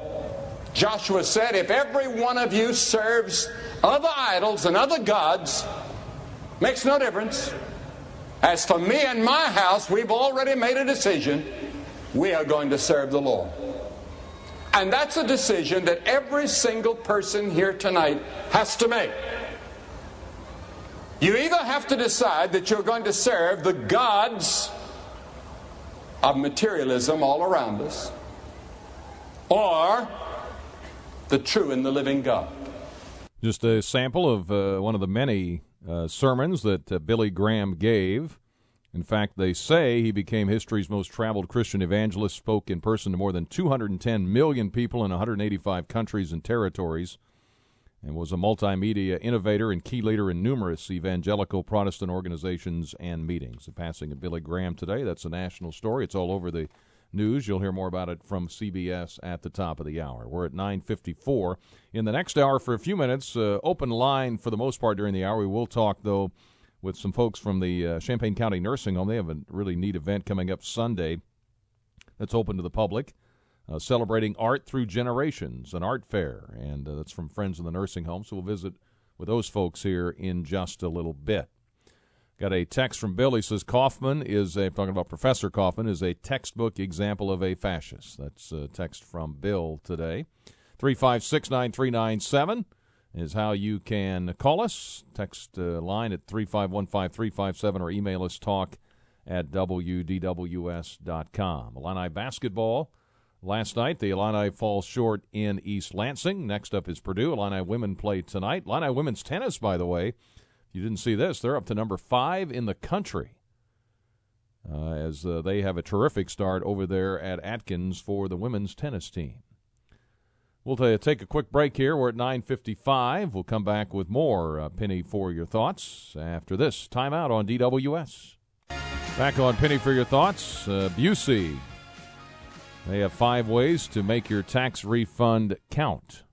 Joshua said, If every one of you serves other idols and other gods, makes no difference. As for me and my house, we've already made a decision. We are going to serve the Lord. And that's a decision that every single person here tonight has to make. You either have to decide that you're going to serve the gods of materialism all around us, or the true and the living God. Just a sample of uh, one of the many uh, sermons that uh, Billy Graham gave. In fact, they say he became history's most traveled Christian evangelist, spoke in person to more than 210 million people in 185 countries and territories, and was a multimedia innovator and key leader in numerous evangelical Protestant organizations and meetings. The passing of Billy Graham today, that's a national story. It's all over the news. You'll hear more about it from CBS at the top of the hour. We're at 9:54. In the next hour for a few minutes, uh, open line for the most part during the hour. We will talk though with some folks from the uh, Champaign County Nursing Home. They have a really neat event coming up Sunday that's open to the public, uh, celebrating art through generations, an art fair, and uh, that's from Friends of the Nursing Home. So we'll visit with those folks here in just a little bit. Got a text from Bill. He says Kaufman is a talking about Professor Kaufman is a textbook example of a fascist. That's a text from Bill today. Three five six nine three nine seven is how you can call us. Text uh, line at three five one five three five seven or email us talk at wdws.com. Illini basketball last night. The Illini fall short in East Lansing. Next up is Purdue. Illini women play tonight. Illini women's tennis, by the way you didn't see this, they're up to number five in the country. Uh, as uh, they have a terrific start over there at Atkins for the women's tennis team. We'll t- take a quick break here. We're at 9:55. We'll come back with more uh, Penny for your thoughts after this timeout on DWS. Back on Penny for your thoughts. Uh, Busey. They have five ways to make your tax refund count.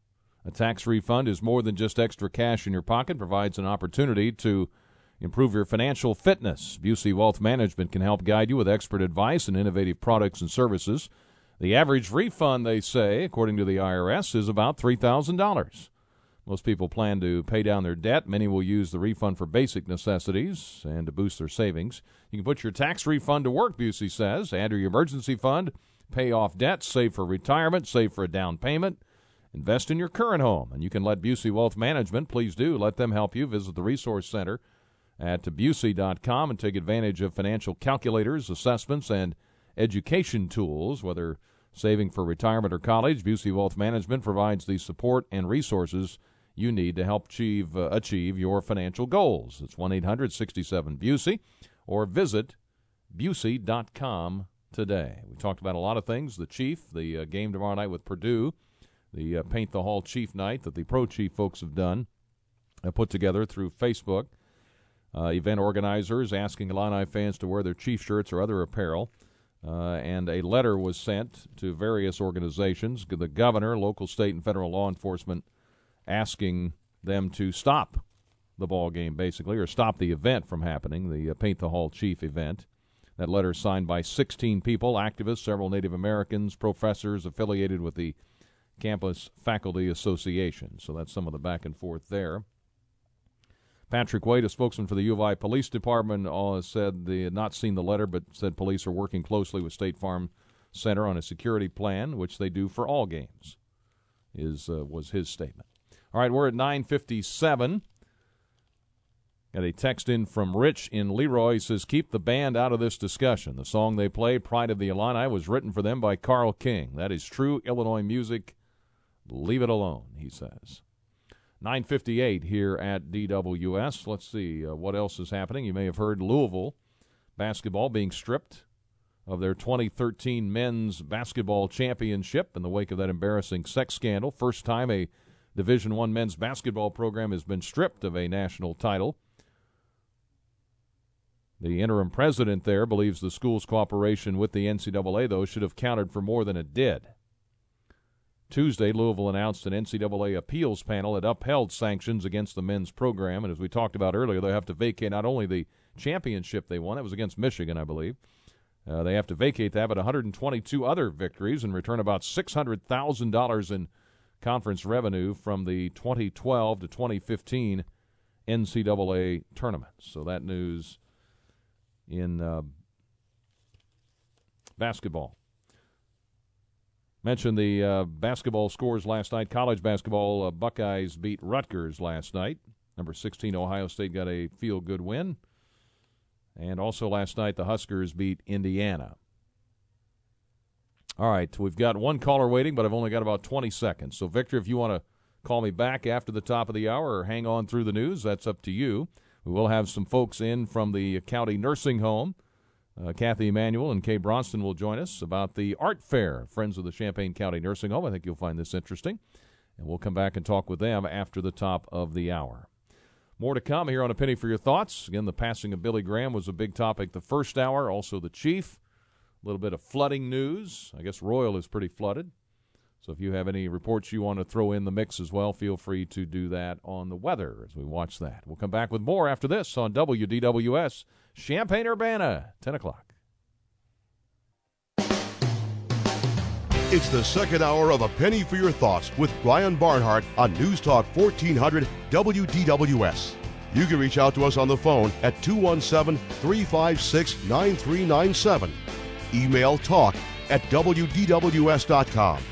A tax refund is more than just extra cash in your pocket, provides an opportunity to improve your financial fitness. Busey Wealth Management can help guide you with expert advice and innovative products and services. The average refund, they say, according to the IRS, is about $3,000. Most people plan to pay down their debt. Many will use the refund for basic necessities and to boost their savings. You can put your tax refund to work, Busey says. Add your emergency fund, pay off debts, save for retirement, save for a down payment. Invest in your current home, and you can let Busey Wealth Management. Please do let them help you. Visit the Resource Center at Busey.com and take advantage of financial calculators, assessments, and education tools, whether saving for retirement or college. Busey Wealth Management provides the support and resources you need to help achieve, uh, achieve your financial goals. It's 1 800 67 Busey or visit Busey.com today. We talked about a lot of things the Chief, the uh, game tomorrow night with Purdue the uh, Paint the Hall Chief Night that the Pro Chief folks have done, uh, put together through Facebook. Uh, event organizers asking Illini fans to wear their Chief shirts or other apparel. Uh, and a letter was sent to various organizations, the governor, local, state, and federal law enforcement, asking them to stop the ball game, basically, or stop the event from happening, the uh, Paint the Hall Chief event. That letter signed by 16 people, activists, several Native Americans, professors affiliated with the Campus Faculty Association. So that's some of the back and forth there. Patrick Wade, a spokesman for the U of I Police Department, uh, said they had not seen the letter, but said police are working closely with State Farm Center on a security plan, which they do for all games. Is uh, was his statement. All right, we're at 9:57. Got a text in from Rich in Leroy. Says, Keep the band out of this discussion. The song they play, Pride of the Illini, was written for them by Karl King. That is true Illinois music Leave it alone, he says. 958 here at DWS. Let's see uh, what else is happening. You may have heard Louisville basketball being stripped of their 2013 men's basketball championship in the wake of that embarrassing sex scandal. First time a Division One men's basketball program has been stripped of a national title. The interim president there believes the school's cooperation with the NCAA, though, should have counted for more than it did. Tuesday, Louisville announced an NCAA appeals panel had upheld sanctions against the men's program. And as we talked about earlier, they have to vacate not only the championship they won, it was against Michigan, I believe. Uh, they have to vacate that, but 122 other victories and return about $600,000 in conference revenue from the 2012 to 2015 NCAA tournaments. So that news in uh, basketball. Mentioned the uh, basketball scores last night. College basketball, uh, Buckeyes beat Rutgers last night. Number 16, Ohio State got a feel good win. And also last night, the Huskers beat Indiana. All right, we've got one caller waiting, but I've only got about 20 seconds. So, Victor, if you want to call me back after the top of the hour or hang on through the news, that's up to you. We will have some folks in from the county nursing home. Uh, Kathy Emanuel and Kay Bronston will join us about the art fair, Friends of the Champaign County Nursing Home. I think you'll find this interesting. And we'll come back and talk with them after the top of the hour. More to come here on A Penny for Your Thoughts. Again, the passing of Billy Graham was a big topic the first hour, also the chief. A little bit of flooding news. I guess Royal is pretty flooded. So if you have any reports you want to throw in the mix as well, feel free to do that on the weather as we watch that. We'll come back with more after this on WDWS Champaign Urbana, 10 o'clock. It's the second hour of A Penny for Your Thoughts with Brian Barnhart on News Talk 1400 WDWS. You can reach out to us on the phone at 217 356 9397. Email talk at WDWS.com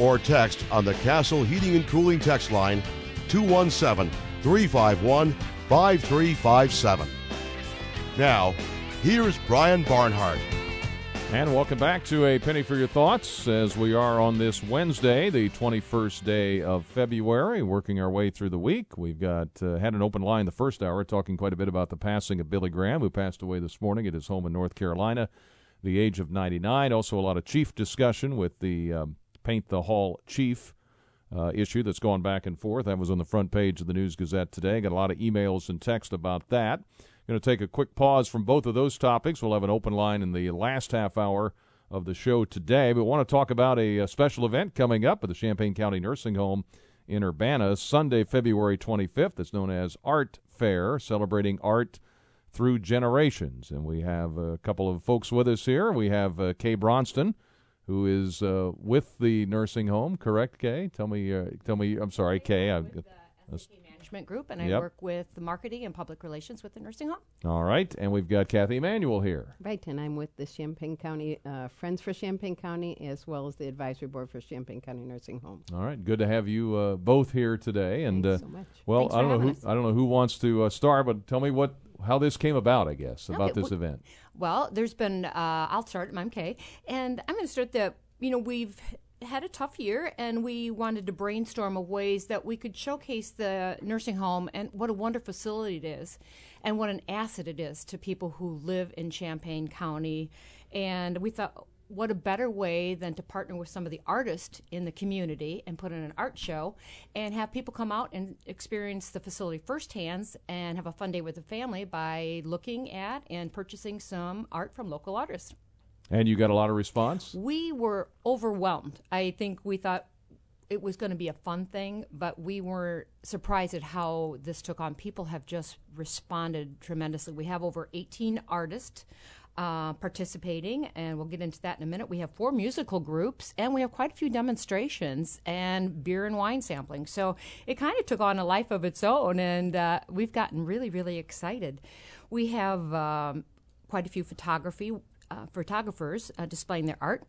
or text on the Castle Heating and Cooling text line 217 351 5357. Now, here's Brian Barnhart. And welcome back to a penny for your thoughts as we are on this Wednesday, the 21st day of February, working our way through the week. We've got uh, had an open line the first hour talking quite a bit about the passing of Billy Graham, who passed away this morning at his home in North Carolina, the age of 99. Also, a lot of chief discussion with the um, Paint the Hall Chief uh, issue that's gone back and forth. That was on the front page of the News Gazette today. Got a lot of emails and text about that. Going to take a quick pause from both of those topics. We'll have an open line in the last half hour of the show today. But want to talk about a, a special event coming up at the Champaign County Nursing Home in Urbana, Sunday, February 25th. It's known as Art Fair, celebrating art through generations. And we have a couple of folks with us here. We have uh, Kay Bronston, who is uh, with the nursing home. Correct, Kay? Tell me. Uh, tell me. I'm sorry, Kay. I, management group, and I Yep. work with the marketing and public relations with the nursing home. all right, and we've got Kathy Emanuel here. Right, and I'm with the Champaign County uh, Friends for Champaign County as well as the Advisory Board for Champaign County Nursing Home. All right, good to have you uh, both here today. And Thanks uh, so much. well, Thanks I for don't know who having us. I don't know who wants to uh, start, but tell me what how this came about. I guess about Okay, this well- event. Well, there's been, uh, I'll start, I'm Kay, and I'm going to start the, you know, we've had a tough year and we wanted to brainstorm of ways that we could showcase the nursing home and what a wonderful facility it is and what an asset it is to people who live in Champaign County. And we thought, what a better way than to partner with some of the artists in the community and put on an art show and have people come out and experience the facility firsthand and have a fun day with the family by looking at and purchasing some art from local artists. And you got a lot of response. We were overwhelmed. I think we thought it was going to be a fun thing, but we were surprised at how this took on. People have just responded tremendously. We have over 18 artists uh, participating, and we'll get into that in a minute. We have four musical groups, and we have quite a few demonstrations and beer and wine sampling. So it kind of took on a life of its own, and uh, we've gotten really, really excited. We have um, quite a few photography uh, photographers uh, displaying their art.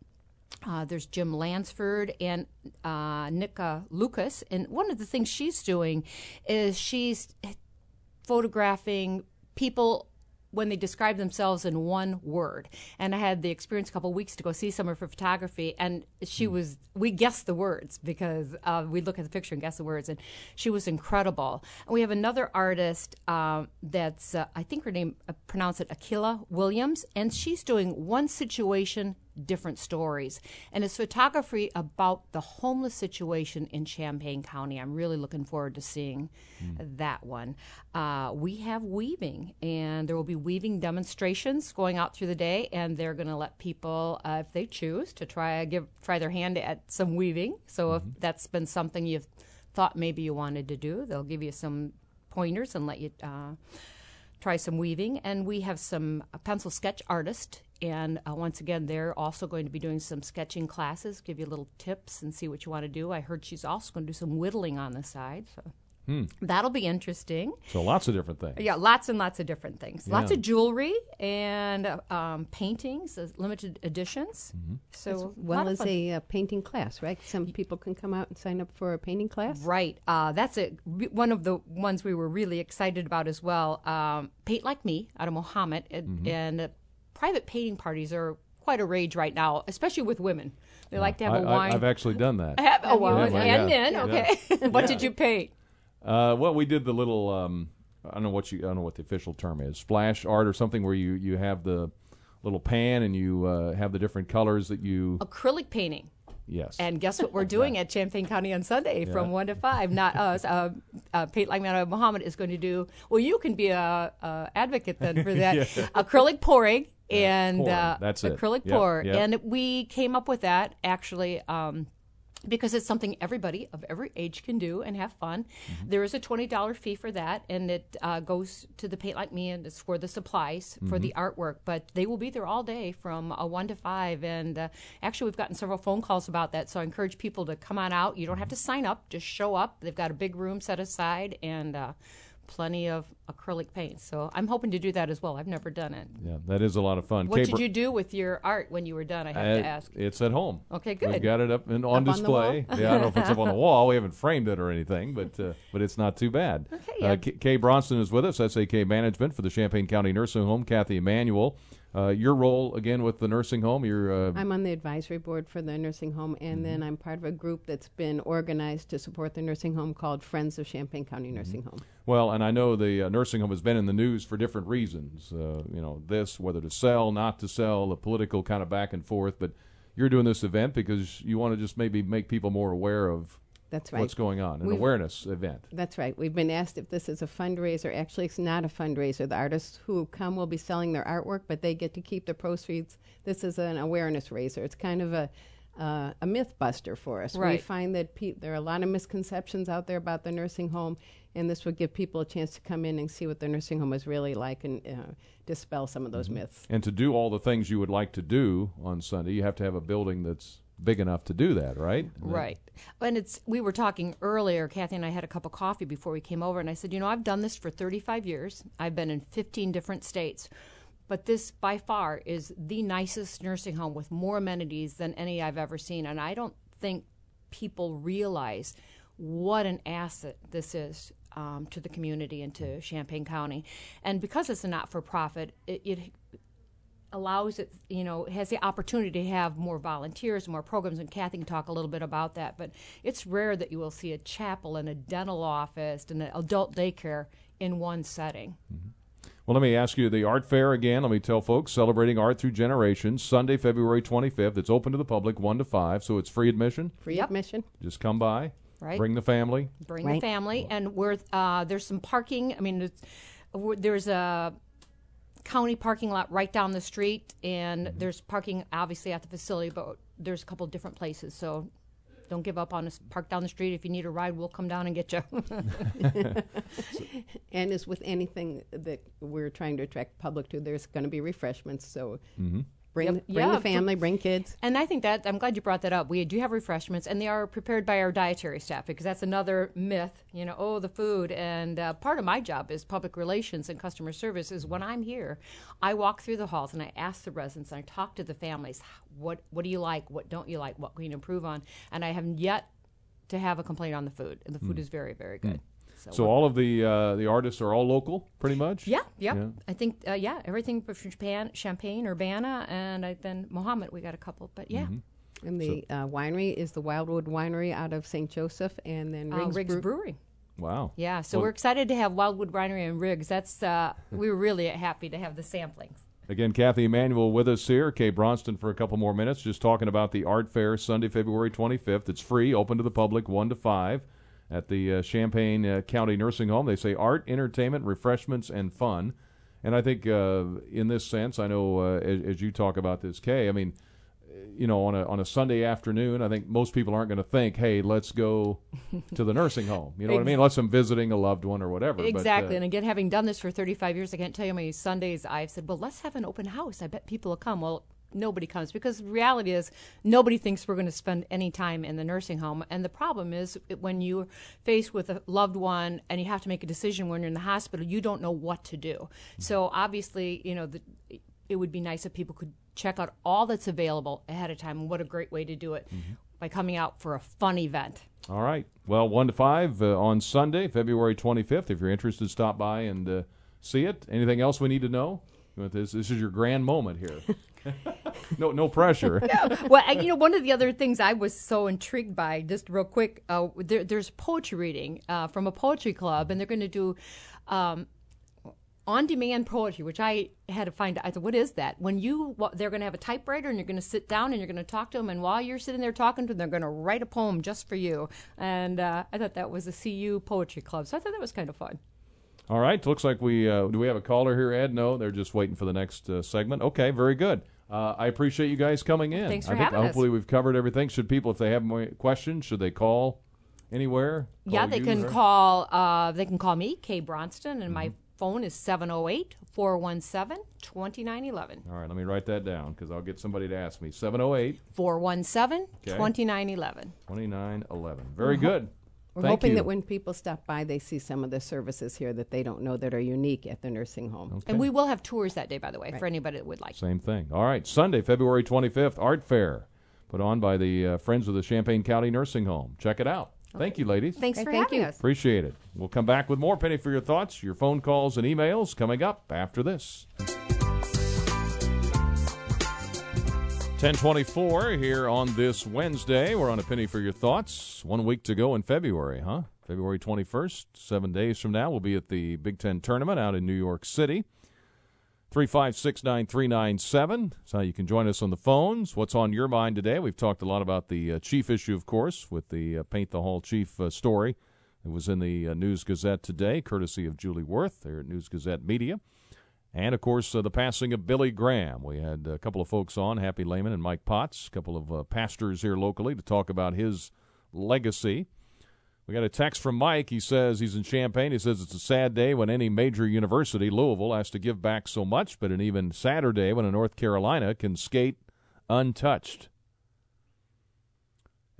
Uh, there's Jim Lansford and uh, Nika Lucas, and one of the things she's doing is she's photographing people when they describe themselves in one word. And I had the experience a couple weeks to go see some of her photography, and she was, we guessed the words because uh, we look at the picture and guess the words, and she was incredible. And we have another artist um, that's, uh, I think her name, uh, pronounce it Akila Williams, and she's doing one situation different stories. And it's photography about the homeless situation in Champaign County. I'm really looking forward to seeing that one. Uh, we have weaving, and there will be weaving demonstrations going out through the day, and they're going to let people, uh, if they choose, to try give try their hand at some weaving. So if that's been something you've thought maybe you wanted to do, they'll give you some pointers and let you. Uh, try some weaving. And we have some pencil sketch artists. And uh, once again, they're also going to be doing some sketching classes, give you little tips and see what you want to do. I heard she's also going to do some whittling on the side. So Hmm. that'll be interesting. So lots of different things. Yeah, lots and lots of different things. Lots of jewelry and uh, um, paintings, uh, limited editions. So as well lot as fun. a uh, painting class, right? Some people can come out and sign up for a painting class. Right. Uh, that's a, one of the ones we were really excited about as well. Um, Paint Like Me out of Mahomet. And, Mm-hmm. and uh, private painting parties are quite a rage right now, especially with women. They like to have I, a wine. I, have actually done that. [laughs] I Have- oh, well, Yeah, and yeah. men. Yeah. Okay. [laughs] what Yeah. did you paint? Uh, well, we did the little um, I don't know what you I don't know what the official term is splash art or something where you you have the little pan and you uh, have the different colors that you Acrylic painting. yes And guess what we're [laughs] doing at Champaign County on Sunday from 1 to 5? Not us. Uh, uh, Paint Like Me out of Mahomet is going to do, well, you can be a, a advocate then for that. Yeah. Acrylic pouring and pouring, uh, that's acrylic Yep, pour. yep. And we came up with that actually. Um, because it's something everybody of every age can do and have fun. Mm-hmm. There is a twenty dollar fee for that, and it uh, goes to the Paint Like Me, and it's for the supplies for the Mm-hmm. artwork. But they will be there all day from uh, one to five, and uh, actually we've gotten several phone calls about that. So I encourage people to come on out. You don't have to sign up; just show up. They've got a big room set aside and. Uh, Plenty of acrylic paint, so I'm hoping to do that as well. I've never done it. Yeah, that is a lot of fun. What Kay did you do with your art when you were done? I have Uh, to ask. It's at home. Okay, good. We've got it up and on Up on display. wall? yeah, I don't know if it's up on the [laughs] wall. We haven't framed it or anything, but uh, but it's not too bad. Okay, Uh, yeah. K- Kay Bronson is with us, SAK Management for the Champaign County Nursing Home. Kathy Emanuel, uh, your role again with the nursing home. You're uh, I'm on the advisory board for the nursing home, and then I'm part of a group that's been organized to support the nursing home called Friends of Champaign County Nursing Home. Well, and I know the uh, nursing home has been in the news for different reasons. Uh, you know, this, whether to sell, not to sell, the political kind of back and forth. But you're doing this event because you want to just maybe make people more aware of That's right. what's going on, an We've- awareness event. That's right. We've been asked if this is a fundraiser. Actually, it's not a fundraiser. The artists who come will be selling their artwork, but they get to keep the proceeds. This is an awareness raiser. It's kind of a uh, a myth buster for us. Right. We find that pe- there are a lot of misconceptions out there about the nursing home, and this would give people a chance to come in and see what the nursing home is really like and uh, dispel some of those myths. And to do all the things you would like to do on Sunday, you have to have a building that's big enough to do that, right? Right. And it's we were talking earlier, Kathy and I had a cup of coffee before we came over and I said, "You know, I've done this for 35 years. I've been in 15 different states. But this by far is the nicest nursing home with more amenities than any I've ever seen and I don't think people realize what an asset this is um, to the community and to Champaign County. And because it's a not-for-profit, it, it allows it, you know, has the opportunity to have more volunteers, more programs, and Kathy can talk a little bit about that. But it's rare that you will see a chapel and a dental office and an adult daycare in one setting. Well, let me ask you the art fair again. Let me tell folks celebrating art through generations. Sunday, February 25th. It's open to the public, 1 to 5, so it's free admission. Free Yep. admission. Just come by, Right. bring the family. Bring Right. the family, and we're uh, there's some parking. I mean, it's, there's a county parking lot right down the street, and there's parking obviously at the facility, but there's a couple of different places. So don't give up on us. Park down the street. If you need a ride, we'll come down and get you. [laughs] And as with anything that we're trying to attract public to, there's going to be refreshments. So Mm-hmm. Bring, Yep. bring Yeah, the family, bring kids. And I think that I'm glad you brought that up. We do have refreshments, and they are prepared by our dietary staff because that's another myth. You know, oh, the food. And uh, part of my job is public relations and customer service. Is when I'm here, I walk through the halls and I ask the residents and I talk to the families. What What do you like? What don't you like? What can you improve on? And I have yet to have a complaint on the food, and the food is very, very good. So we're- all of the uh, the artists are all local, pretty much. yeah, yeah, Yeah. I think uh, yeah, everything from Champaign, Champaign, Urbana, and I, then Mahomet. We got a couple, but yeah. Mm-hmm. And the uh, winery is the Wildwood Winery out of St. Joseph, and then Uh, Riggs, Riggs Brew- Brewery. Wow. Yeah, so Well- we're excited to have Wildwood Winery and Riggs. That's uh, we [laughs] were really happy to have the samplings. Again, Kathy Emanuel with us here. Kay Bronston for a couple more minutes, just talking about the art fair Sunday, February 25th. It's free, open to the public, 1 to 5 at the uh, Champaign uh, County Nursing Home. They say art, entertainment, refreshments, and fun. And I think uh, in this sense, I know uh, as, as you talk about this, Kay, I mean, you know, on a on a Sunday afternoon, I think most people aren't going to think, "Hey, let's go to the nursing home." You know what I mean? Unless I'm visiting a loved one or whatever. but, uh, Exactly. and again, having done this for 35 years, I can't tell you how many Sundays I've said, well, let's have an open house. I bet people will come. Well, nobody comes because the reality is nobody thinks we're going to spend any time in the nursing home. And the problem is when you're faced with a loved one and you have to make a decision when you're in the hospital, you don't know what to do. So obviously, you know, the, it would be nice if people could check out all that's available ahead of time. And what a great way to do it by coming out for a fun event. All right. Well, 1 to 5 uh, on Sunday, February 25th. If you're interested, stop by and uh, see it. Anything else we need to know? This, this is your grand moment here. [laughs] [laughs] no, no pressure. [laughs] no. well, I, you know, one of the other things I was so intrigued by, just real quick, uh, there, there's poetry reading uh, from a poetry club, and they're going to do um, on-demand poetry, which I had to find. I thought, what is that? When you, well, they're going to have a typewriter, and you're going to sit down, and you're going to talk to them, and while you're sitting there talking to them, they're going to write a poem just for you. And uh, I thought that was the CU Poetry Club, so I thought that was kind of fun. All right. Looks like we uh, do we have a caller here, Ed? No, they're just waiting for the next uh, segment. Okay, very good. Uh, I appreciate you guys coming in. Thanks for I think having us. hopefully we've covered everything. Should people, if they have more questions, should they call anywhere? Yeah, they you, can or- call. Uh, they can call me, Kay Bronston, and my Mm-hmm. phone is 708-417-2911. All right, let me write that down because I'll get somebody to ask me. 708 417 2911. 2911. Very We're good. We're Thank hoping you. that when people stop by, they see some of the services here that they don't know that are unique at the nursing home. And we will have tours that day, by the way, Right. for anybody that would like. Same thing. All right, Sunday, February 25th, Art Fair, put on by the uh, Friends of the Champaign County Nursing Home. Check it out. Thank you, ladies. Thanks Okay, for thank having you. us. Appreciate it. We'll come back with more Penny for your thoughts, your phone calls, and emails coming up after this. 1024 here on this Wednesday. We're on a penny for your thoughts. One week to go in February, huh? February 21st, seven days from now, we'll be at the Big Ten tournament out in New York City. 3569397. That's how you can join us on the phones. What's on your mind today? We've talked a lot about the uh, Chief issue, of course, with the uh, Paint the Hall Chief uh, story. It was in the uh, News Gazette today, courtesy of Julie Wurth there at News Gazette Media. And, of course, uh, the passing of Billy Graham. We had a couple of folks on, Happy Leman and Mike Potts, a couple of uh, pastors here locally to talk about his legacy. We got a text from Mike. He says he's in Champaign. He says it's a sad day when any major university, Louisville, has to give back so much, but an even sadder day when a North Carolina can skate untouched.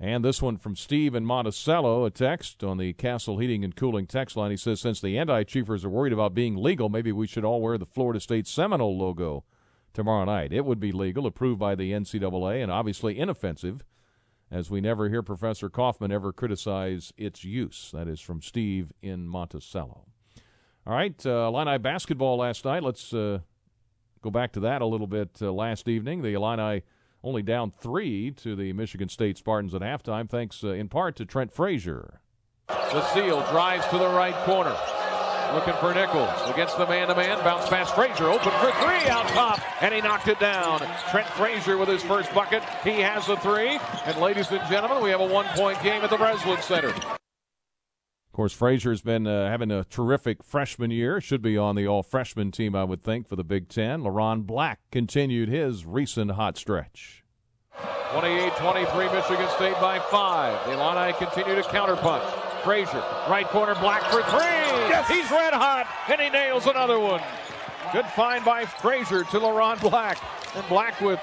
And this one from Steve in Monticello, a text on the Castle Heating and Cooling text line. He says, Since the anti chiefers are worried about being legal, maybe we should all wear the Florida State Seminole logo tomorrow night. It would be legal, approved by the NCAA, and obviously inoffensive, as we never hear Professor Kaufman ever criticize its use. That is from Steve in Monticello. All right, uh, Illini basketball last night. Let's uh, go back to that a little bit uh, last evening. The Illini only down three to the Michigan State Spartans at halftime, thanks uh, in part to Trent Frazier. The seal drives to the right corner. Looking for Nichols against the man-to-man. Bounce pass. Frazier open for three out top, and he knocked it down. Trent Frazier with his first bucket. He has the three. And ladies and gentlemen, we have a one-point game at the Breslin Center. Of course, Frazier's been uh, having a terrific freshman year. Should be on the all-freshman team, I would think, for the Big Ten. Leron Black continued his recent hot stretch. 28-23, Michigan State by five. The Illini continue to counterpunch. Frazier, right corner, Black for three. Yes. He's red hot, and he nails another one. Good find by Frazier to Leron Black. And Black with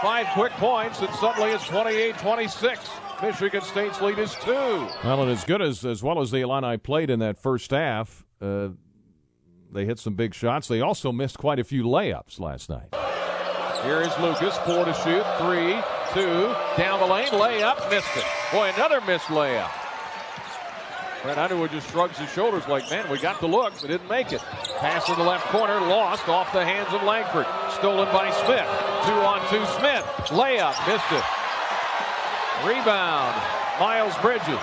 five quick points, and suddenly it's 28-26. Michigan State's lead is two. Well, and as good as as well as the Illini played in that first half, uh, they hit some big shots. They also missed quite a few layups last night. Here is Lucas, four to shoot, three, two, down the lane, layup, missed it. Boy, another missed layup. Brent Underwood just shrugs his shoulders like, man, we got the look, but didn't make it. Pass in the left corner, lost off the hands of Langford. Stolen by Smith. Two on two, Smith. Layup, missed it. Rebound, Miles Bridges.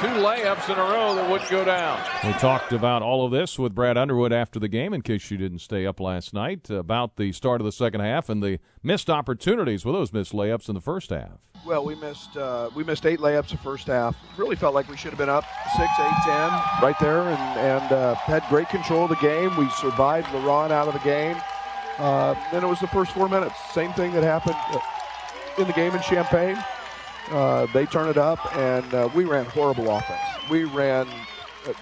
Two layups in a row that wouldn't go down. We talked about all of this with Brad Underwood after the game, in case you didn't stay up last night, about the start of the second half and the missed opportunities with those missed layups in the first half. Well, we missed uh, we missed eight layups in the first half. Really felt like we should have been up six, eight, ten, right there, and and uh, had great control of the game. We survived Leron out of the game. Uh, then it was the first four minutes. Same thing that happened uh, in the game in Champaign. Uh, they turn it up, and uh, we ran horrible offense. We ran uh,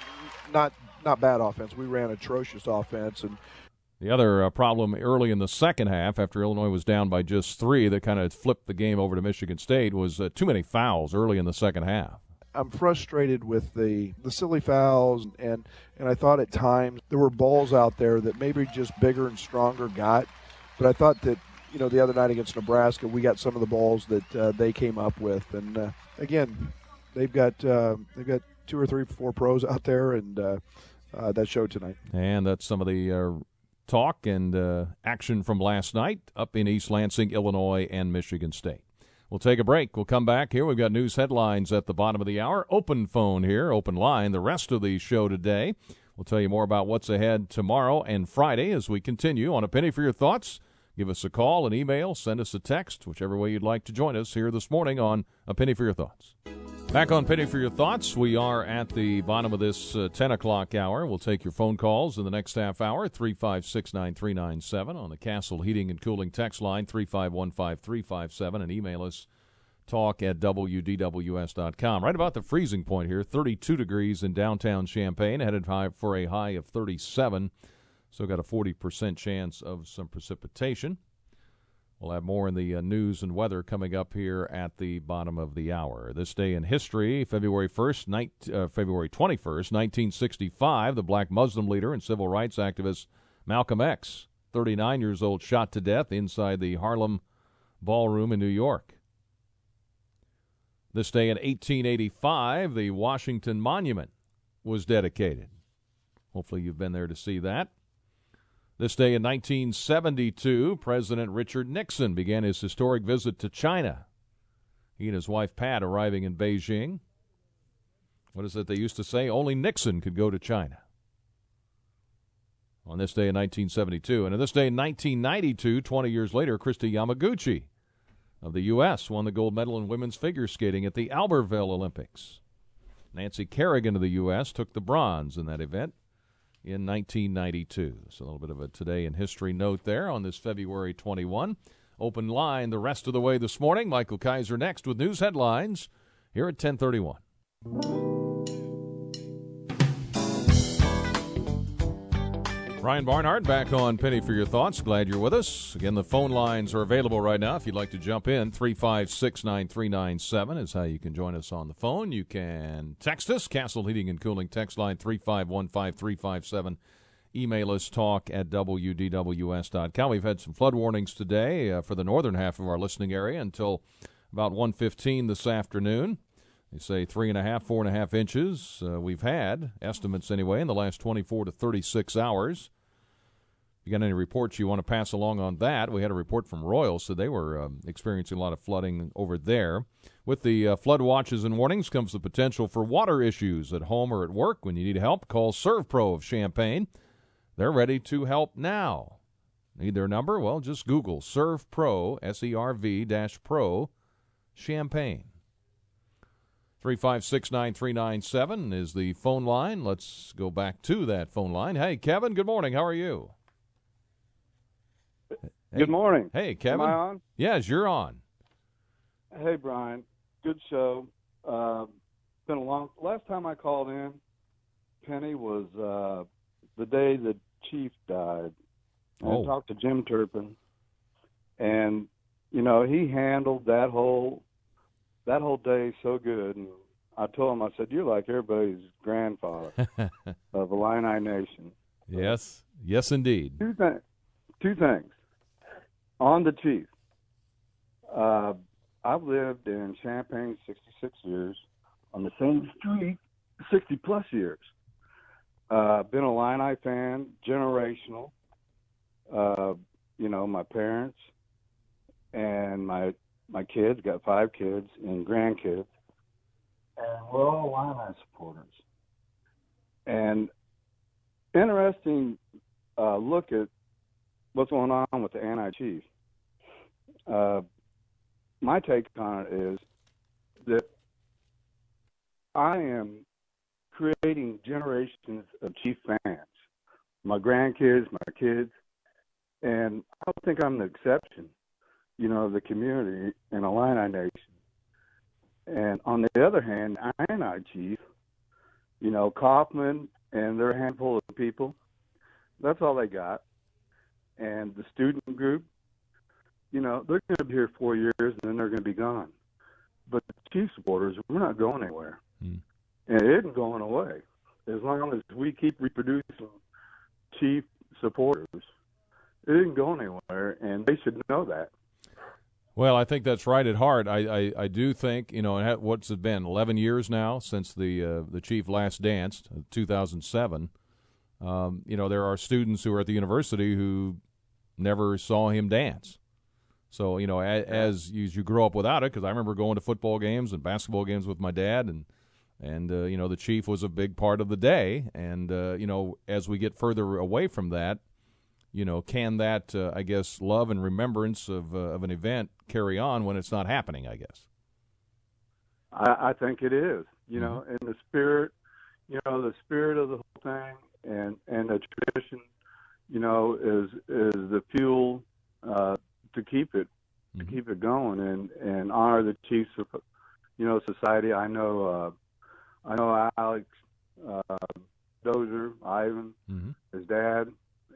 not not bad offense. We ran atrocious offense, and The other uh, problem early in the second half, after Illinois was down by just three, that kind of flipped the game over to Michigan State, was uh, too many fouls early in the second half. I'm frustrated with the the silly fouls, and and I thought at times there were balls out there that maybe just bigger and stronger got, but I thought that you know the other night against Nebraska we got some of the balls that uh, they came up with, and uh, again they've got uh, they've got two or three four pros out there, and uh, uh, that showed tonight. And that's some of the talk and action from last night up in East Lansing, Illinois, and Michigan State. We'll take a break. We'll come back here. We've got news headlines at the bottom of the hour. Open phone here, open line. The rest of the show today. We'll tell you more about what's ahead tomorrow and Friday as we continue on a penny for your thoughts. Give us a call, an email, send us a text, whichever way you'd like to join us here this morning on A Penny for Your Thoughts. Back on Penny for your thoughts. We are at the bottom of this uh, 10 o'clock hour. We'll take your phone calls in the next half hour, 356 9397 on the Castle Heating and Cooling text line, 3515357, and email us talk at WDWS.com. Right about the freezing point here, 32 degrees in downtown Champaign, headed high for a high of 37. So got a 40% chance of some precipitation. We'll have more in the uh, news and weather coming up here at the bottom of the hour. This day in history, February 1st, night, uh, February 21st, 1965, the black Muslim leader and civil rights activist Malcolm X, 39 years old, shot to death inside the Harlem Ballroom in New York. This day in 1885, the Washington Monument was dedicated. Hopefully, you've been there to see that. This day in 1972, President Richard Nixon began his historic visit to China. He and his wife Pat arriving in Beijing. What is it they used to say? Only Nixon could go to China. On this day in 1972. And on this day in 1992, 20 years later, Kristi Yamaguchi of the U.S. won the gold medal in women's figure skating at the Albertville Olympics. Nancy Kerrigan of the U.S. took the bronze in that event in 1992. So a little bit of a today in history note there on this February 21. Open line the rest of the way this morning. Michael Kaiser next with news headlines here at 1031. Brian Barnhart back on Penny for Your Thoughts. Glad you're with us. Again, the phone lines are available right now if you'd like to jump in. 356 9397 is how you can join us on the phone. You can text us, Castle Heating and Cooling text line 3515357. Email us talk at WDWS.com. We've had some flood warnings today uh, for the northern half of our listening area until about 115 this afternoon. They say three and a half, four and a half inches. Uh, we've had estimates anyway in the last 24 to 36 hours. You got any reports you want to pass along on that, we had a report from Royal, so they were um, experiencing a lot of flooding over there. With the uh, flood watches and warnings comes the potential for water issues at home or at work. When you need help, call ServPro of Champaign. They're ready to help now. Need their number? Well, just Google ServPro, S E R V Pro, Champaign. 356 9397 is the phone line. Let's go back to that phone line. Hey, Kevin, good morning. How are you? Hey, good morning. Hey, Kevin. Am I on? Yes, you're on. Hey, Brian. Good show. Uh, been a long. Last time I called in, Penny was uh, the day the chief died. Oh. I talked to Jim Turpin, and you know he handled that whole that whole day so good. And I told him, I said, "You're like everybody's grandfather [laughs] of the Illini Nation." Yes, yes, indeed. Two things. Two things. On the chief, uh, I've lived in Champaign 66 years, on the same street 60 plus years. Uh, been a Illini fan, generational. Uh, you know, my parents and my my kids got five kids and grandkids, and we're all Illini supporters. And interesting uh, look at what's going on with the anti-chief. Uh, my take on it is that I am creating generations of chief fans. My grandkids, my kids, and I don't think I'm the exception, you know, of the community in Illini Nation. And on the other hand, anti-chief, you know, Kaufman and their handful of people, that's all they got. And the student group, you know, they're going to be here four years and then they're going to be gone. But the chief supporters, we're not going anywhere. Hmm. And it isn't going away. As long as we keep reproducing chief supporters, it isn't going anywhere. And they should know that. Well, I think that's right at heart. I, I, I do think you know what's it been eleven years now since the uh, the chief last danced, uh, two thousand seven. Um, you know there are students who are at the university who never saw him dance. So you know as, as you, as you grow up without it, because I remember going to football games and basketball games with my dad, and and uh, you know the chief was a big part of the day. And uh, you know as we get further away from that, you know, can that uh, I guess love and remembrance of uh, of an event carry on when it's not happening? I guess. I, I think it is. You know, in the spirit, you know, the spirit of the whole thing, and and the tradition, you know, is is the fuel uh, to keep it to keep it going and and honor the chiefs of you know society. I know uh, I know Alex uh, Dozier, Ivan, his dad,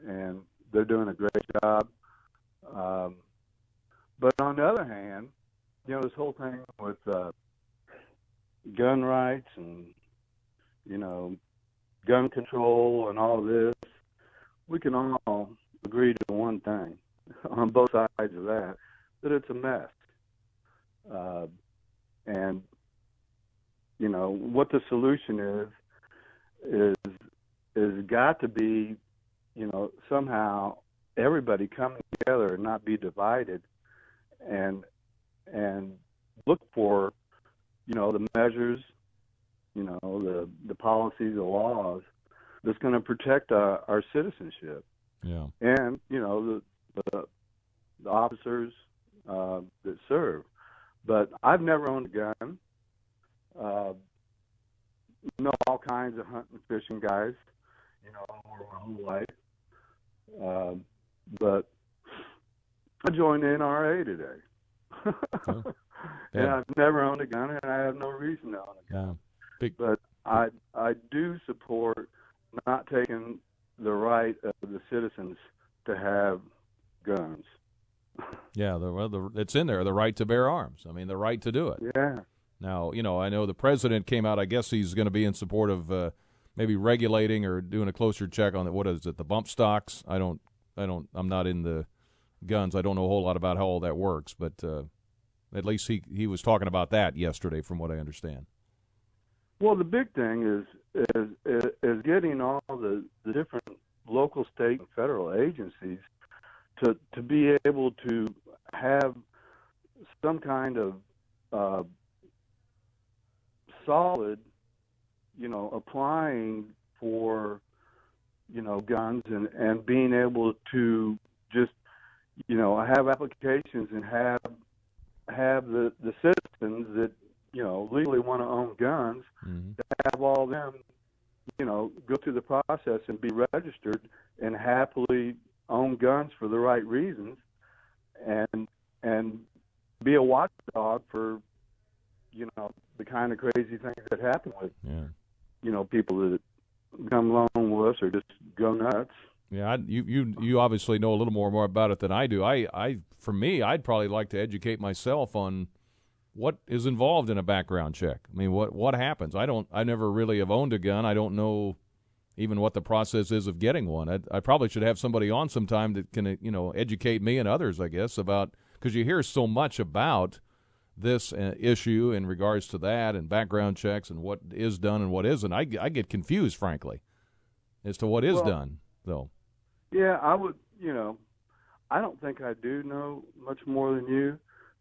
and they're doing a great job. Um, but on the other hand, you know this whole thing with uh, gun rights and you know gun control and all this, we can all agree to one thing [laughs] on both sides of that that it's a mess. Uh, and you know what the solution is is is got to be you know somehow everybody coming together and not be divided and and look for you know the measures you know the the policies the laws that's going to protect our, our citizenship Yeah. and you know the the, the officers uh, that serve. But I've never owned a gun. Uh, know all kinds of hunting fishing guys, you know, over my whole life. Uh, but I joined the NRA today. [laughs] and Yeah. I've never owned a gun, and I have no reason to own a gun. Big, But I I do support not taking the right of the citizens to have guns. Yeah, the, well, the, it's in there, the right to bear arms. I mean, the right to do it. Yeah. Now, you know, I know the president came out. I guess he's going to be in support of uh, maybe regulating or doing a closer check on the, what is it, the bump stocks. I don't, I don't, I'm not in the guns. I don't know a whole lot about how all that works, but uh, at least he he was talking about that yesterday, from what I understand. Well, the big thing is is is, getting all the, the different local, state, and federal agencies to to be able to have some kind of uh, solid, you know, applying for you know guns and and being able to just you know have applications and have have the the citizens that you know legally want to own guns to have all them you know go through the process and be registered and happily own guns for the right reasons and and be a watchdog for you know the kind of crazy things that happen with Yeah. you know people that come lone wolves or just go nuts Yeah, I, you you you obviously know a little more more about it than I do. I I for me, I'd probably like to educate myself on what is involved in a background check. I mean, what what happens? I don't. I never really have owned a gun. I don't know even what the process is of getting one. I, I probably should have somebody on sometime that can you know educate me and others. I guess about because you hear so much about this uh, issue in regards to that and background checks and what is done and what isn't. I, I get confused, frankly, as to what is Well- done, though. Yeah, I would. You know, I don't think I do know much more than you,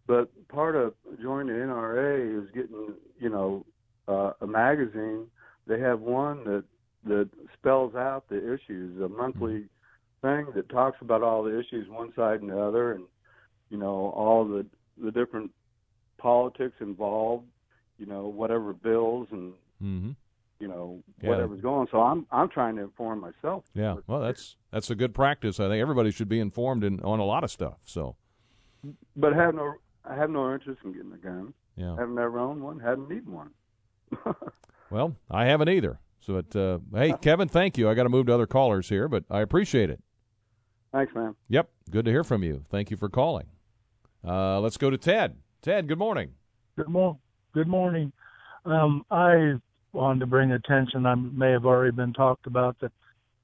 but part of joining the NRA is getting, you know, uh, a magazine. They have one that that spells out the issues, a monthly thing that talks about all the issues, one side and the other, and you know all the the different politics involved. You know, whatever bills and Mm-hmm. you know Yeah. whatever's going. So I'm I'm trying to inform myself. Yeah, well, that's that's a good practice. I think everybody should be informed in, on a lot of stuff. So, but have no I have no interest in getting a gun. Yeah. I've never owned one. Hadn't needed one. [laughs] well, I haven't either. So, it, uh, hey, Kevin, thank you. I got to move to other callers here, but I appreciate it. Thanks, man. Yep, good to hear from you. Thank you for calling. Uh, let's go to Ted. Ted, good morning. Good morning. Good morning. Um, I wanted to bring attention. I may have already been talked about that.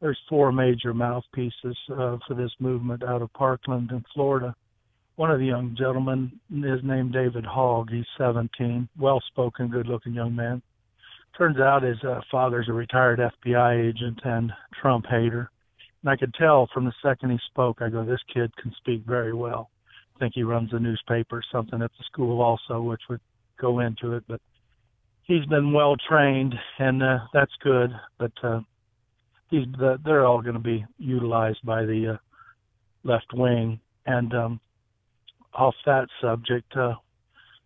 There's four major mouthpieces uh, for this movement out of Parkland in Florida. One of the young gentlemen is named David Hogg. He's 17, well-spoken, good-looking young man. Turns out his uh, father's a retired FBI agent and Trump hater. And I could tell from the second he spoke, I go, this kid can speak very well. I think he runs a newspaper, or something at the school also, which would go into it. But he's been well trained, and uh, that's good. But uh, he's the, they're all going to be utilized by the uh, left wing. And um, off that subject, uh,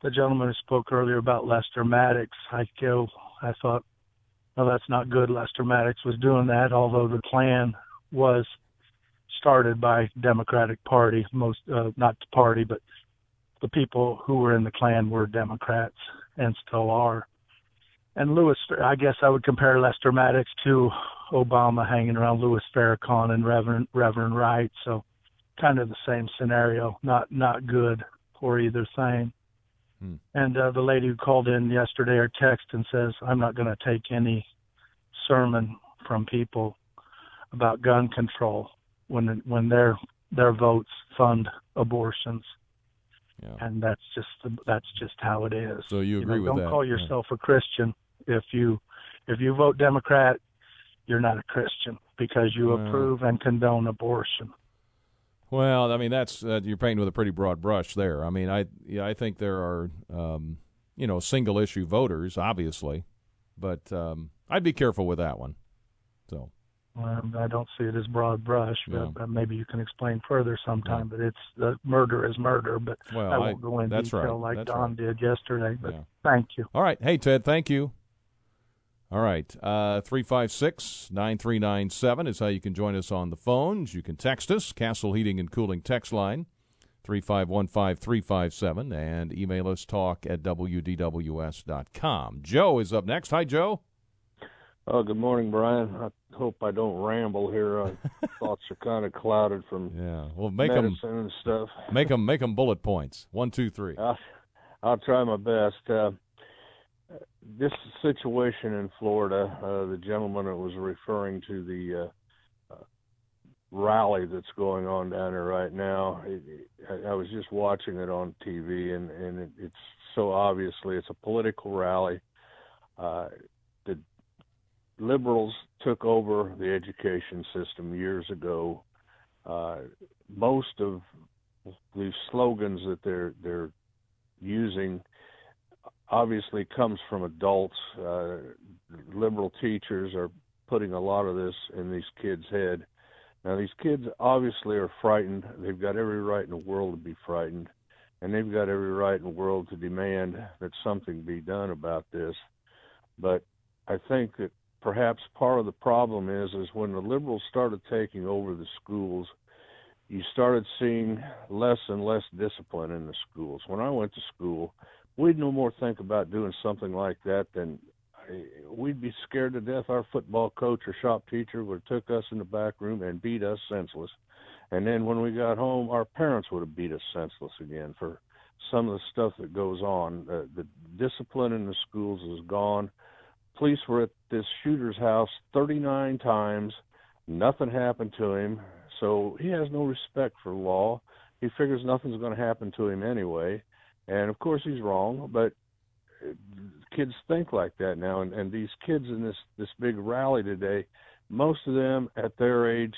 the gentleman who spoke earlier about Lester Maddox, I go, I thought, no, that's not good. Lester Maddox was doing that, although the Klan was started by Democratic Party, most uh, not the party, but the people who were in the Klan were Democrats and still are. And Louis, I guess I would compare Lester Maddox to Obama hanging around Louis Farrakhan and Reverend Reverend Wright. So, kind of the same scenario. Not not good for either thing. Hmm. And uh, the lady who called in yesterday or text and says, "I'm not going to take any sermon from people about gun control when when their their votes fund abortions." Yeah. And that's just the, that's just how it is. So you agree know, with don't that? call Yeah. yourself a Christian if you if you vote Democrat, you're not a Christian because you Well. approve and condone abortion. Well, I mean that's uh, you're painting with a pretty broad brush there. I mean, I yeah, I think there are um, you know single issue voters, obviously, but um, I'd be careful with that one. So Um, I don't see it as broad brush, but Yeah. maybe you can explain further sometime. But it's the murder is murder. But Well, I I- won't go into detail right. like That's Don right. did yesterday. But Yeah. thank you. all right, hey Ted, thank you. All right, uh, three five six nine three nine seven is how you can join us on the phones. You can text us Castle Heating and Cooling text line three five one five three five seven and email us talk at wdws.com. Joe is up next. Hi, Joe. Oh, good morning, Brian. I hope I don't ramble here. Uh, [laughs] thoughts are kind of clouded from Yeah, well, make medicine and stuff. Make them make 'em bullet points. One, two, three. I'll, I'll try my best. Uh, this situation in Florida, uh, the gentleman that was referring to the uh, uh, rally that's going on down there right now. It, it, I, was just watching it on TV, and and it, it's so obviously it's a political rally. Uh, the liberals took over the education system years ago. Uh, most of the slogans that they're they're using obviously comes from adults. Uh, liberal teachers are putting a lot of this in these kids' head. Now these kids obviously are frightened. They've got every right in the world to be frightened, and they've got every right in the world to demand that something be done about this. But I think that perhaps part of the problem is is when the liberals started taking over the schools, you started seeing less and less discipline in the schools. When I went to school, we'd no more think about doing something like that than we'd be scared to death. Our football coach or shop teacher would have took us in the back room and beat us senseless. And then when we got home, our parents would have beat us senseless again for some of the stuff that goes on. Uh, the discipline in the schools is gone. Police were at this shooter's house 39 times. Nothing happened to him. So he has no respect for law. He figures nothing's going to happen to him anyway. And of course he's wrong, but uh, kids think like that now and, and these kids in this this big rally today, most of them at their age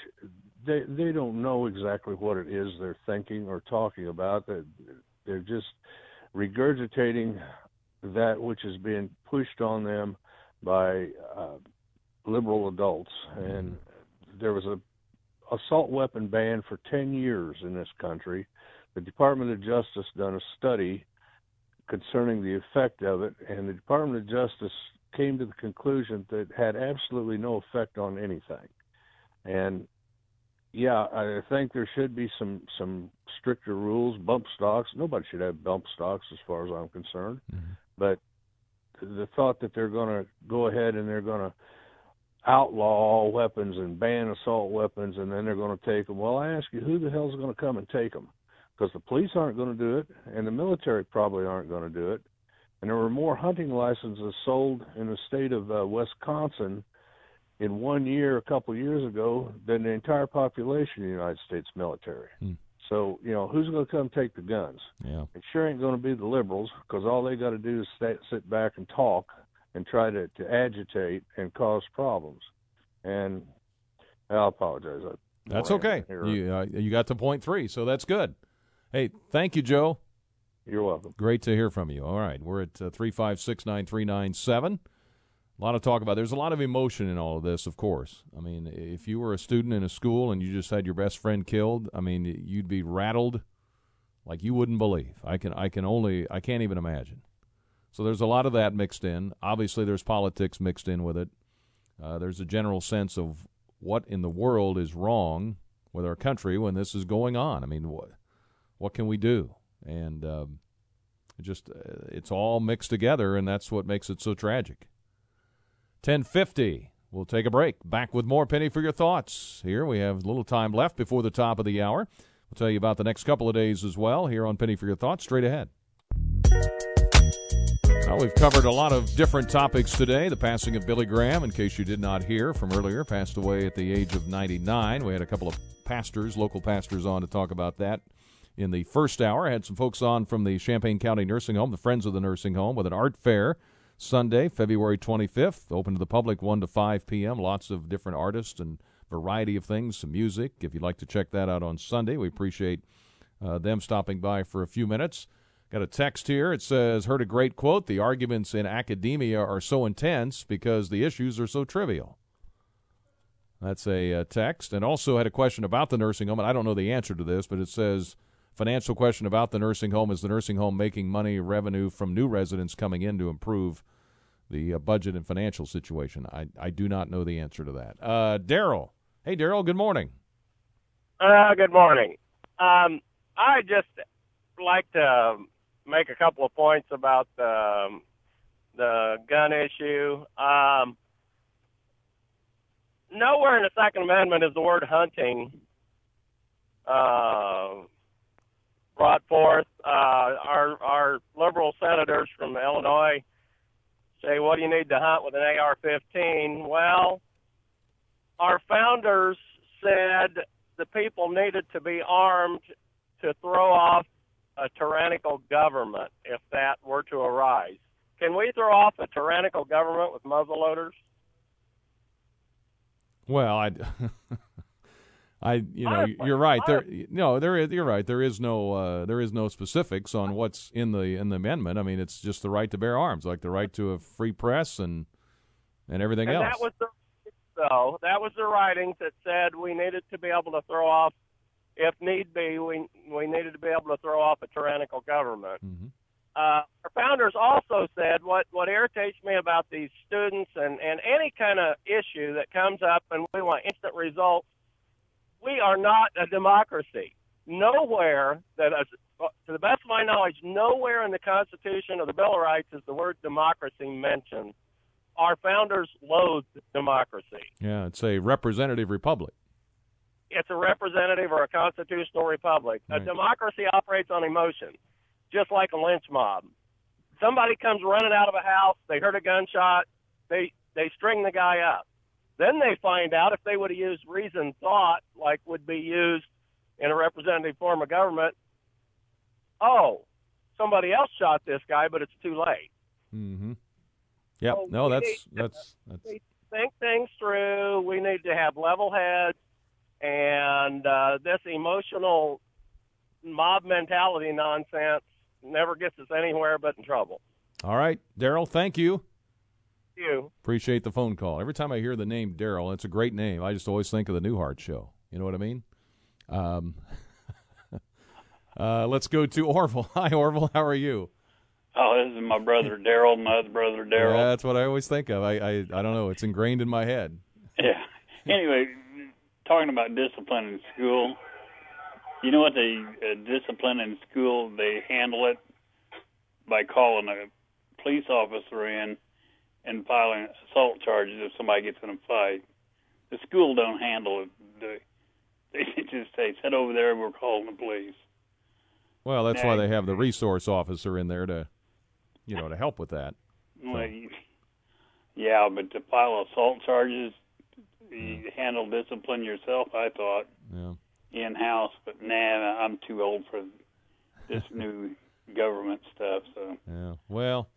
they they don't know exactly what it is they're thinking or talking about. That they're just regurgitating that which is being pushed on them by uh, liberal adults. And there was a assault weapon ban for 10 years in this country. The Department of Justice done a study concerning the effect of it, and the Department of Justice came to the conclusion that it had absolutely no effect on anything. And yeah, I think there should be some some stricter rules. Bump stocks. Nobody should have bump stocks, as far as I'm concerned. Mm-hmm. But the thought that they're going to go ahead and they're going to outlaw all weapons and ban assault weapons, and then they're going to take them. Well, I ask you, who the hell's going to come and take them? Because the police aren't going to do it, and the military probably aren't going to do it. And there were more hunting licenses sold in the state of uh, Wisconsin in one year, a couple of years ago, than the entire population of the United States military. So, you know, who's going to come take the guns? Yeah. It sure ain't going to be the liberals because all they got to do is sit, sit back and talk and try to, to agitate and cause problems. And I apologize. I, That's okay. You uh, you got to point three, so that's good. Hey, thank you, Joe. You're welcome. Great to hear from you. All right, we're at uh, three five six nine three nine seven. A lot of talk about. There's a lot of emotion in all of this, of course. I mean, if you were a student in a school and you just had your best friend killed, I mean, you'd be rattled like you wouldn't believe. I can I can only I can't even imagine. So there's a lot of that mixed in. Obviously, there's politics mixed in with it. Uh, there's a general sense of what in the world is wrong with our country when this is going on. I mean, what what can we do? And um, just uh, it's all mixed together, and that's what makes it so tragic. Ten fifty. We'll take a break. Back with more Penny for your thoughts. Here we have a little time left before the top of the hour. We'll tell you about the next couple of days as well here on Penny for your thoughts. Straight ahead. Well, we've covered a lot of different topics today. The passing of Billy Graham, in case you did not hear from earlier, passed away at the age of 99. We had a couple of pastors, local pastors, on to talk about that in the first hour. I had some folks on from the Champaign County Nursing Home, the Friends of the Nursing Home, with an art fair Sunday, February 25th, open to the public 1 to 5 p.m. Lots of different artists and variety of things, some music. If you'd like to check that out on Sunday, we appreciate uh, them stopping by for a few minutes. Got a text here. It says, Heard a great quote. The arguments in academia are so intense because the issues are so trivial. That's a uh, text. And also had a question about the nursing home. And I don't know the answer to this, but it says, Financial question about the nursing home Is the nursing home making money, revenue from new residents coming in to improve the uh, budget and financial situation? I, I do not know the answer to that. Uh, Daryl. Hey, Daryl, good morning. Uh, good morning. Um, I just like to make a couple of points about the um, the gun issue. Um, nowhere in the Second Amendment is the word hunting uh, brought forth. Uh, our our liberal senators from Illinois say, "What do you need to hunt with an AR-15?" Well, our founders said the people needed to be armed to throw off a tyrannical government if that were to arise. Can we throw off a tyrannical government with muzzle loaders? Well, I, [laughs] I, you know, Honestly, you're right. There, no, there is. You're right. There is no, uh, there is no specifics on what's in the in the amendment. I mean, it's just the right to bear arms, like the right to a free press and and everything and else. that was the so that was the writings that said we needed to be able to throw off, if need be, we we needed to be able to throw off a tyrannical government. Mm-hmm. Uh, our founders also said what what irritates me about these students and and any kind of issue that comes up and we want instant results. We are not a democracy. Nowhere that, is, to the best of my knowledge, nowhere in the Constitution or the Bill of Rights is the word democracy mentioned. Our founders loathed democracy. Yeah, it's a representative republic. It's a representative or a constitutional republic. A democracy operates on emotion, just like a lynch mob. Somebody comes running out of a house, they heard a gunshot, they they string the guy up. Then they find out if they would have used reasoned thought, like would be used in a representative form of government, oh, somebody else shot this guy, but it's too late. Mm-hmm. Yep. So no, that's to- that's that's think things through. We need to have level heads, and uh, this emotional mob mentality nonsense never gets us anywhere but in trouble. all right, Daryl. Thank you. You. Appreciate the phone call. Every time I hear the name Daryl, it's a great name. I just always think of the Newhart Show. You know what I mean? Um, [laughs] uh, let's go to Orville. [laughs] Hi, Orville. How are you? Oh, this is my brother Daryl, my other brother Daryl. Yeah, that's what I always think of. I, I I don't know. It's ingrained in my head. Yeah. Anyway, talking about discipline in school, you know what the uh, discipline in school they handle it by calling a police officer in and filing assault charges if somebody gets in a fight. The school don't handle it. They, [laughs] they just say, "Sit over there. We're calling the police." Well, that's Nah. why they have the resource officer in there to, you know, to help with that. Well, you- [laughs] yeah, but to file assault charges, you handle discipline yourself. I thought Yeah. in house, but nah, I'm too old for this [laughs] new government stuff. So Yeah. Well,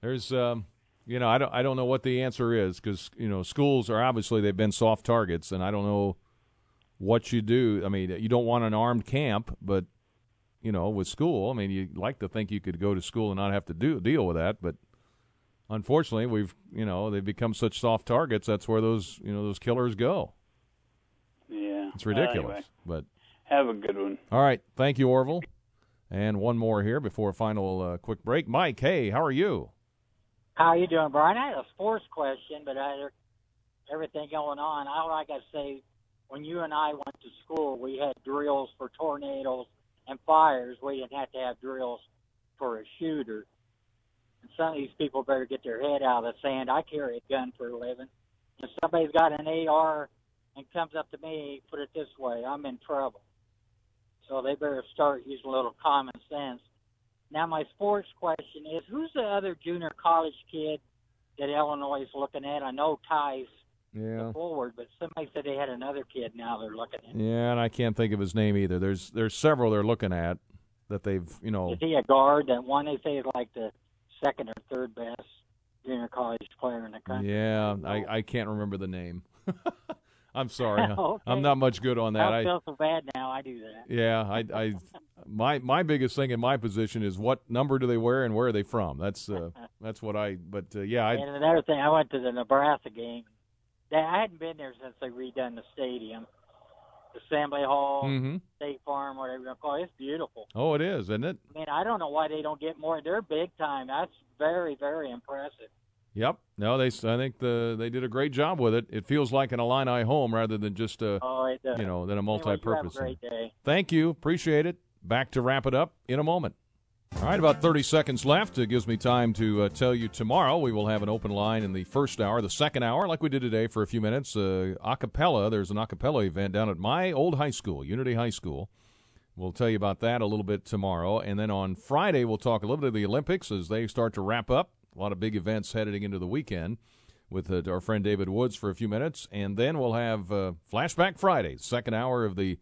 there's um, you know, I don't I don't know what the answer is because you know schools are obviously they've been soft targets, and I don't know what you do. I mean, you don't want an armed camp, but you know, with school, I mean, you like to think you could go to school and not have to do deal with that, but unfortunately, we've you know they've become such soft targets. That's where those you know those killers go. yeah, It's ridiculous. Anyway, But have a good one. all right, thank you, Orville. And one more here before a final uh, quick break. Mike, hey, how are you? How you doing, Brian? I had a sports question, but I, everything going on. I got to say, when you and I went to school, we had drills for tornadoes and fires. We didn't have to have drills for a shooter. And some of these people better get their head out of the sand. I carry a gun for a living. If somebody's got an AR and comes up to me, put it this way, I'm in trouble. So they better start using a little common sense. Now, my sports question is who's the other junior college kid that Illinois is looking at? I know Ty's Yeah. forward, but somebody said they had another kid now they're looking at. Yeah, and I can't think of his name either. There's there's several they're looking at that they've you know. Is he a guard? That one they say is like the second or third best junior college player in the country. Yeah, I I can't remember the name. [laughs] I'm sorry. [laughs] Okay. I'm not much good on that. I feel so bad now. I do that. yeah, I I my my biggest thing in my position is what number do they wear and where are they from? That's uh [laughs] that's what I but uh, yeah, I and another thing, I went to the Nebraska game. I hadn't been there since they redone the stadium, the Assembly Hall, Mhm. State Farm, whatever you want to call it. It's beautiful. Oh, it is, isn't it? I mean, I don't know why they don't get more. They're big time. That's very, very impressive. Yep. No, they I think the they did a great job with it. It feels like an Illini home rather than just a Oh, you know, than a Anyway, you multi-purpose. great day. Thank you. Appreciate it. Back to wrap it up in a moment. All right, about 30 seconds left. It gives me time to uh, tell you tomorrow we will have an open line in the first hour. The second hour, like we did today for a few minutes, uh, a cappella. There's an a cappella event down at my old high school, Unity High School. We'll tell you about that a little bit tomorrow. And then on Friday, we'll talk a little bit of the Olympics as they start to wrap up. A lot of big events heading into the weekend with uh, our friend David Woods for a few minutes. And then we'll have uh, Flashback Friday, second hour of the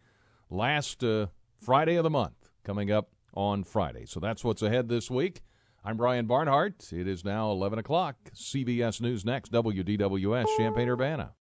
last uh, Friday of the month coming up on Friday. So that's what's ahead this week. I'm Brian Barnhart. It is now 11 o'clock. CBS News next, WDWS, Champaign Urbana.